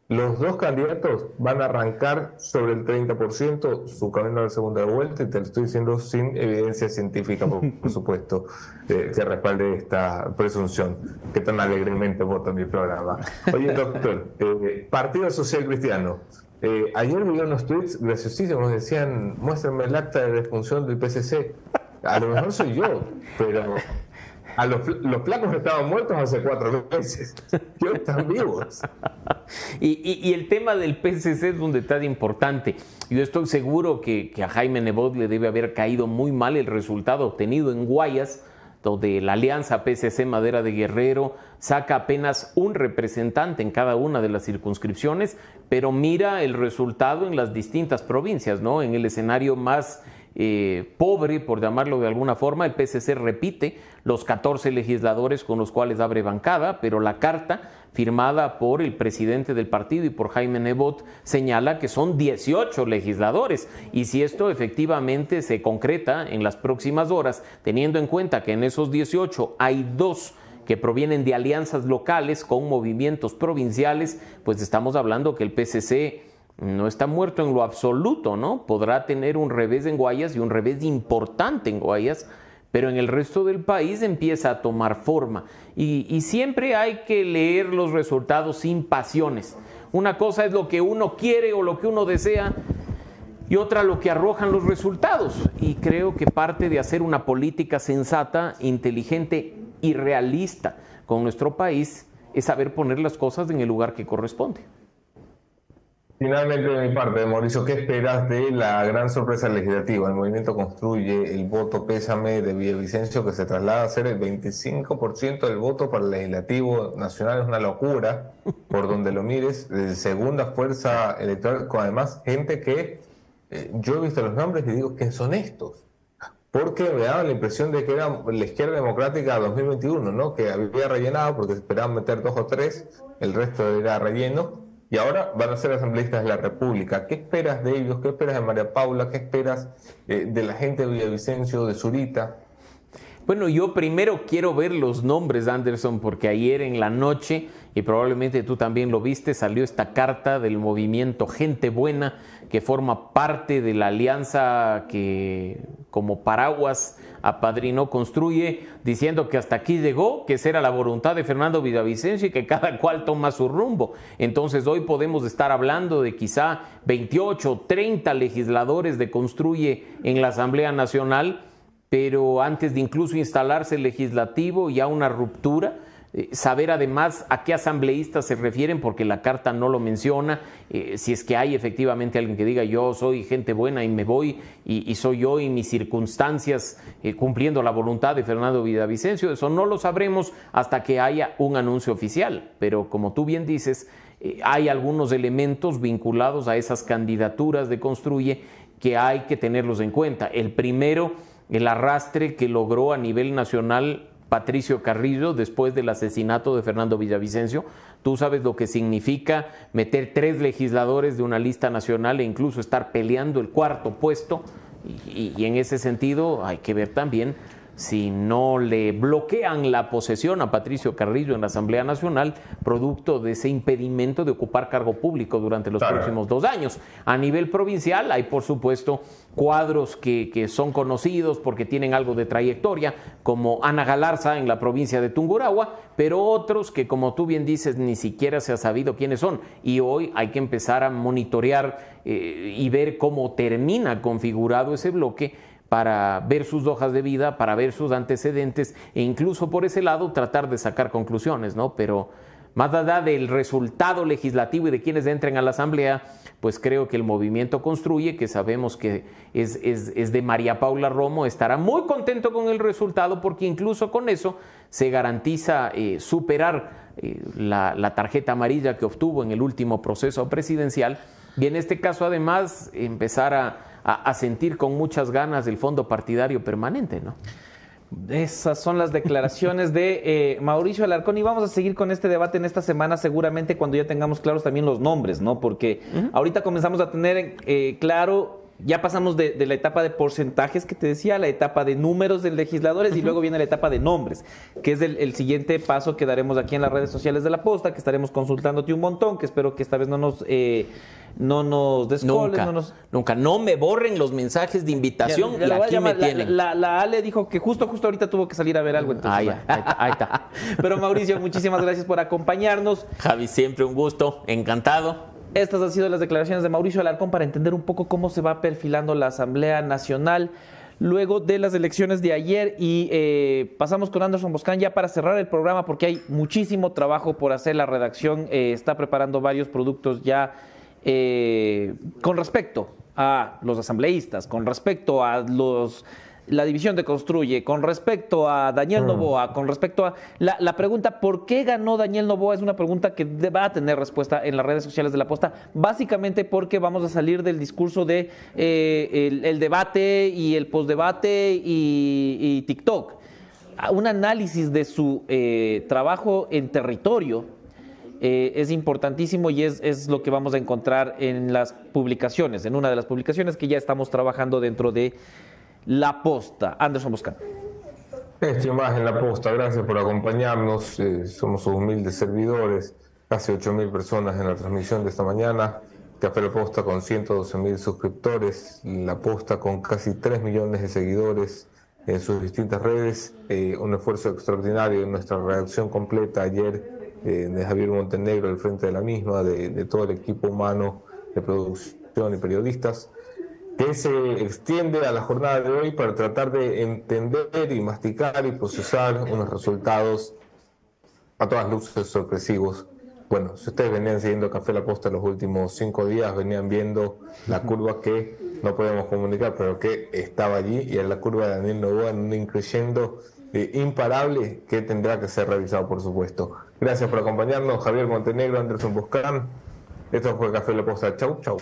los dos candidatos van a arrancar sobre el 30% su camino a la segunda vuelta, y te lo estoy diciendo sin evidencia científica, por, supuesto, que respalde esta presunción, que tan alegremente vota mi programa. Oye, doctor, eh, Partido Social Cristiano, eh, ayer vi unos tweets graciosísimos, decían, muéstrenme el acta de defunción del PCC. A lo mejor soy yo, pero a los, los flacos estaban muertos hace cuatro meses. Yo están vivos. Y, el tema del PCC es un detalle importante. Yo estoy seguro que, que a Jaime Nebot le debe haber caído muy mal el resultado obtenido en Guayas de la alianza PCC Madera de Guerrero saca apenas un representante en cada una de las circunscripciones, pero mira el resultado en las distintas provincias, ¿no? En el escenario más eh, pobre, por llamarlo de alguna forma. El PSC repite los 14 legisladores con los cuales abre bancada, pero la carta firmada por el presidente del partido y por Jaime Nebot señala que son 18 legisladores. Y si esto efectivamente se concreta en las próximas horas, teniendo en cuenta que en esos 18 hay dos que provienen de alianzas locales con movimientos provinciales, pues estamos hablando que el PCC no está muerto en lo absoluto, ¿no? Podrá tener un revés en Guayas y un revés importante en Guayas, pero en el resto del país empieza a tomar forma. Y, siempre hay que leer los resultados sin pasiones. Una cosa es lo que uno quiere o lo que uno desea y otra lo que arrojan los resultados. Y creo que parte de hacer una política sensata, inteligente y realista con nuestro país es saber poner las cosas en el lugar que corresponde. Finalmente, de mi parte, Mauricio, ¿qué esperas de la gran sorpresa legislativa? El movimiento construye el voto pésame de Villavicencio que se traslada a ser el 25% del voto para el legislativo nacional. Es una locura, por donde lo mires. segunda fuerza electoral, con además gente que eh, yo he visto los nombres y digo que son estos. Porque me daba la impresión de que era la izquierda democrática 2021, ¿no? Que había rellenado porque esperaban meter dos o tres, el resto era relleno y ahora van a ser asambleístas de la República. ¿Qué esperas de ellos? ¿Qué esperas de María Paula? ¿Qué esperas eh, de la gente de Villavicencio, de Zurita? Bueno, yo primero quiero ver los nombres, Anderson, porque ayer en la noche, y probablemente tú también lo viste, salió esta carta del movimiento Gente Buena, que forma parte de la alianza que como paraguas apadrinó Construye, diciendo que hasta aquí llegó, que esa era la voluntad de Fernando Villavicencio y que cada cual toma su rumbo. Entonces hoy podemos estar hablando de quizá 28, 30 legisladores de Construye en la Asamblea Nacional pero antes de incluso instalarse el legislativo, ya una ruptura. Eh, saber además a qué asambleístas se refieren, porque la carta no lo menciona, eh, si es que hay efectivamente alguien que diga yo soy gente buena y me voy y, soy yo y mis circunstancias eh, cumpliendo la voluntad de Fernando Villavicencio, eso no lo sabremos hasta que haya un anuncio oficial, pero como tú bien dices, hay algunos elementos vinculados a esas candidaturas de Construye que hay que tenerlos en cuenta. El primero el arrastre que logró a nivel nacional Patricio Carrillo después del asesinato de Fernando Villavicencio. Tú sabes lo que significa meter tres legisladores de una lista nacional e incluso estar peleando el cuarto puesto. Y, en ese sentido hay que ver también si no le bloquean la posesión a Patricio Carrillo en la Asamblea Nacional, producto de ese impedimento de ocupar cargo público durante los próximos dos años. A nivel provincial hay, por supuesto, cuadros que, que, son conocidos porque tienen algo de trayectoria, como Ana Galarza en la provincia de Tungurahua, pero otros que, como tú bien dices, ni siquiera se ha sabido quiénes son. Y hoy hay que empezar a monitorear eh, y ver cómo termina configurado ese bloque para ver sus hojas de vida, para ver sus antecedentes e incluso por ese lado tratar de sacar conclusiones, ¿no? Pero más allá del resultado legislativo y de quienes entren a la Asamblea, pues creo que el movimiento construye, que sabemos que es, es, de María Paula Romo, estará muy contento con el resultado porque incluso con eso se garantiza eh, superar eh, la, la tarjeta amarilla que obtuvo en el último proceso presidencial y en este caso además empezar a a, sentir con muchas ganas el fondo partidario permanente, ¿no? Esas son las declaraciones de eh, Mauricio Alarcón y vamos a seguir con este debate en esta semana seguramente cuando ya tengamos claros también los nombres, ¿no? Porque ahorita comenzamos a tener eh, claro ya pasamos de, la etapa de porcentajes que te decía a la etapa de números de legisladores y luego viene la etapa de nombres, que es el, siguiente paso que daremos aquí en las redes sociales de la posta, que estaremos consultándote un montón, que espero que esta vez no nos... Eh, no nos descoles, no nos... Nunca, no me borren los mensajes de invitación y aquí me tienen. La, Ale dijo que justo, justo ahorita tuvo que salir a ver algo. Entonces, ahí está. Pero Mauricio, muchísimas gracias por acompañarnos. Javi, siempre un gusto, encantado. Estas han sido las declaraciones de Mauricio Alarcón para entender un poco cómo se va perfilando la Asamblea Nacional luego de las elecciones de ayer y eh, pasamos con Anderson Boscan ya para cerrar el programa porque hay muchísimo trabajo por hacer. La redacción eh, está preparando varios productos ya eh, con respecto a los asambleístas, con respecto a los la división de Construye, con respecto a Daniel Mm. Novoa, con respecto a la, la pregunta ¿por qué ganó Daniel Novoa? es una pregunta que va a tener respuesta en las redes sociales de la posta, básicamente porque vamos a salir del discurso de eh, el, el debate y el postdebate y, y TikTok. Un análisis de su eh, trabajo en territorio eh, es importantísimo y es, es lo que vamos a encontrar en las publicaciones, en una de las publicaciones que ya estamos trabajando dentro de La Posta. Anderson y más en la posta, gracias por acompañarnos. eh, somos sus humildes servidores, casi 8.000 personas en la transmisión de esta mañana. Café La Posta con 112.000 suscriptores, La Posta con casi 3 millones de seguidores en sus distintas redes. eh, un esfuerzo extraordinario en nuestra redacción completa ayer eh, de Javier Montenegro al frente de la misma, de todo el equipo humano de producción y periodistas que se extiende a la jornada de hoy para tratar de entender y masticar y procesar unos resultados a todas luces sorpresivos. Bueno, si ustedes venían siguiendo Café La Posta los últimos cinco días, venían viendo la curva que no podemos comunicar, pero que estaba allí, y es la curva de Daniel Novoa en un increyendo eh, imparable que tendrá que ser revisado, por supuesto. Gracias por acompañarnos, Javier Montenegro, Anderson Boscán. Esto fue Café La Posta. Chau, chau.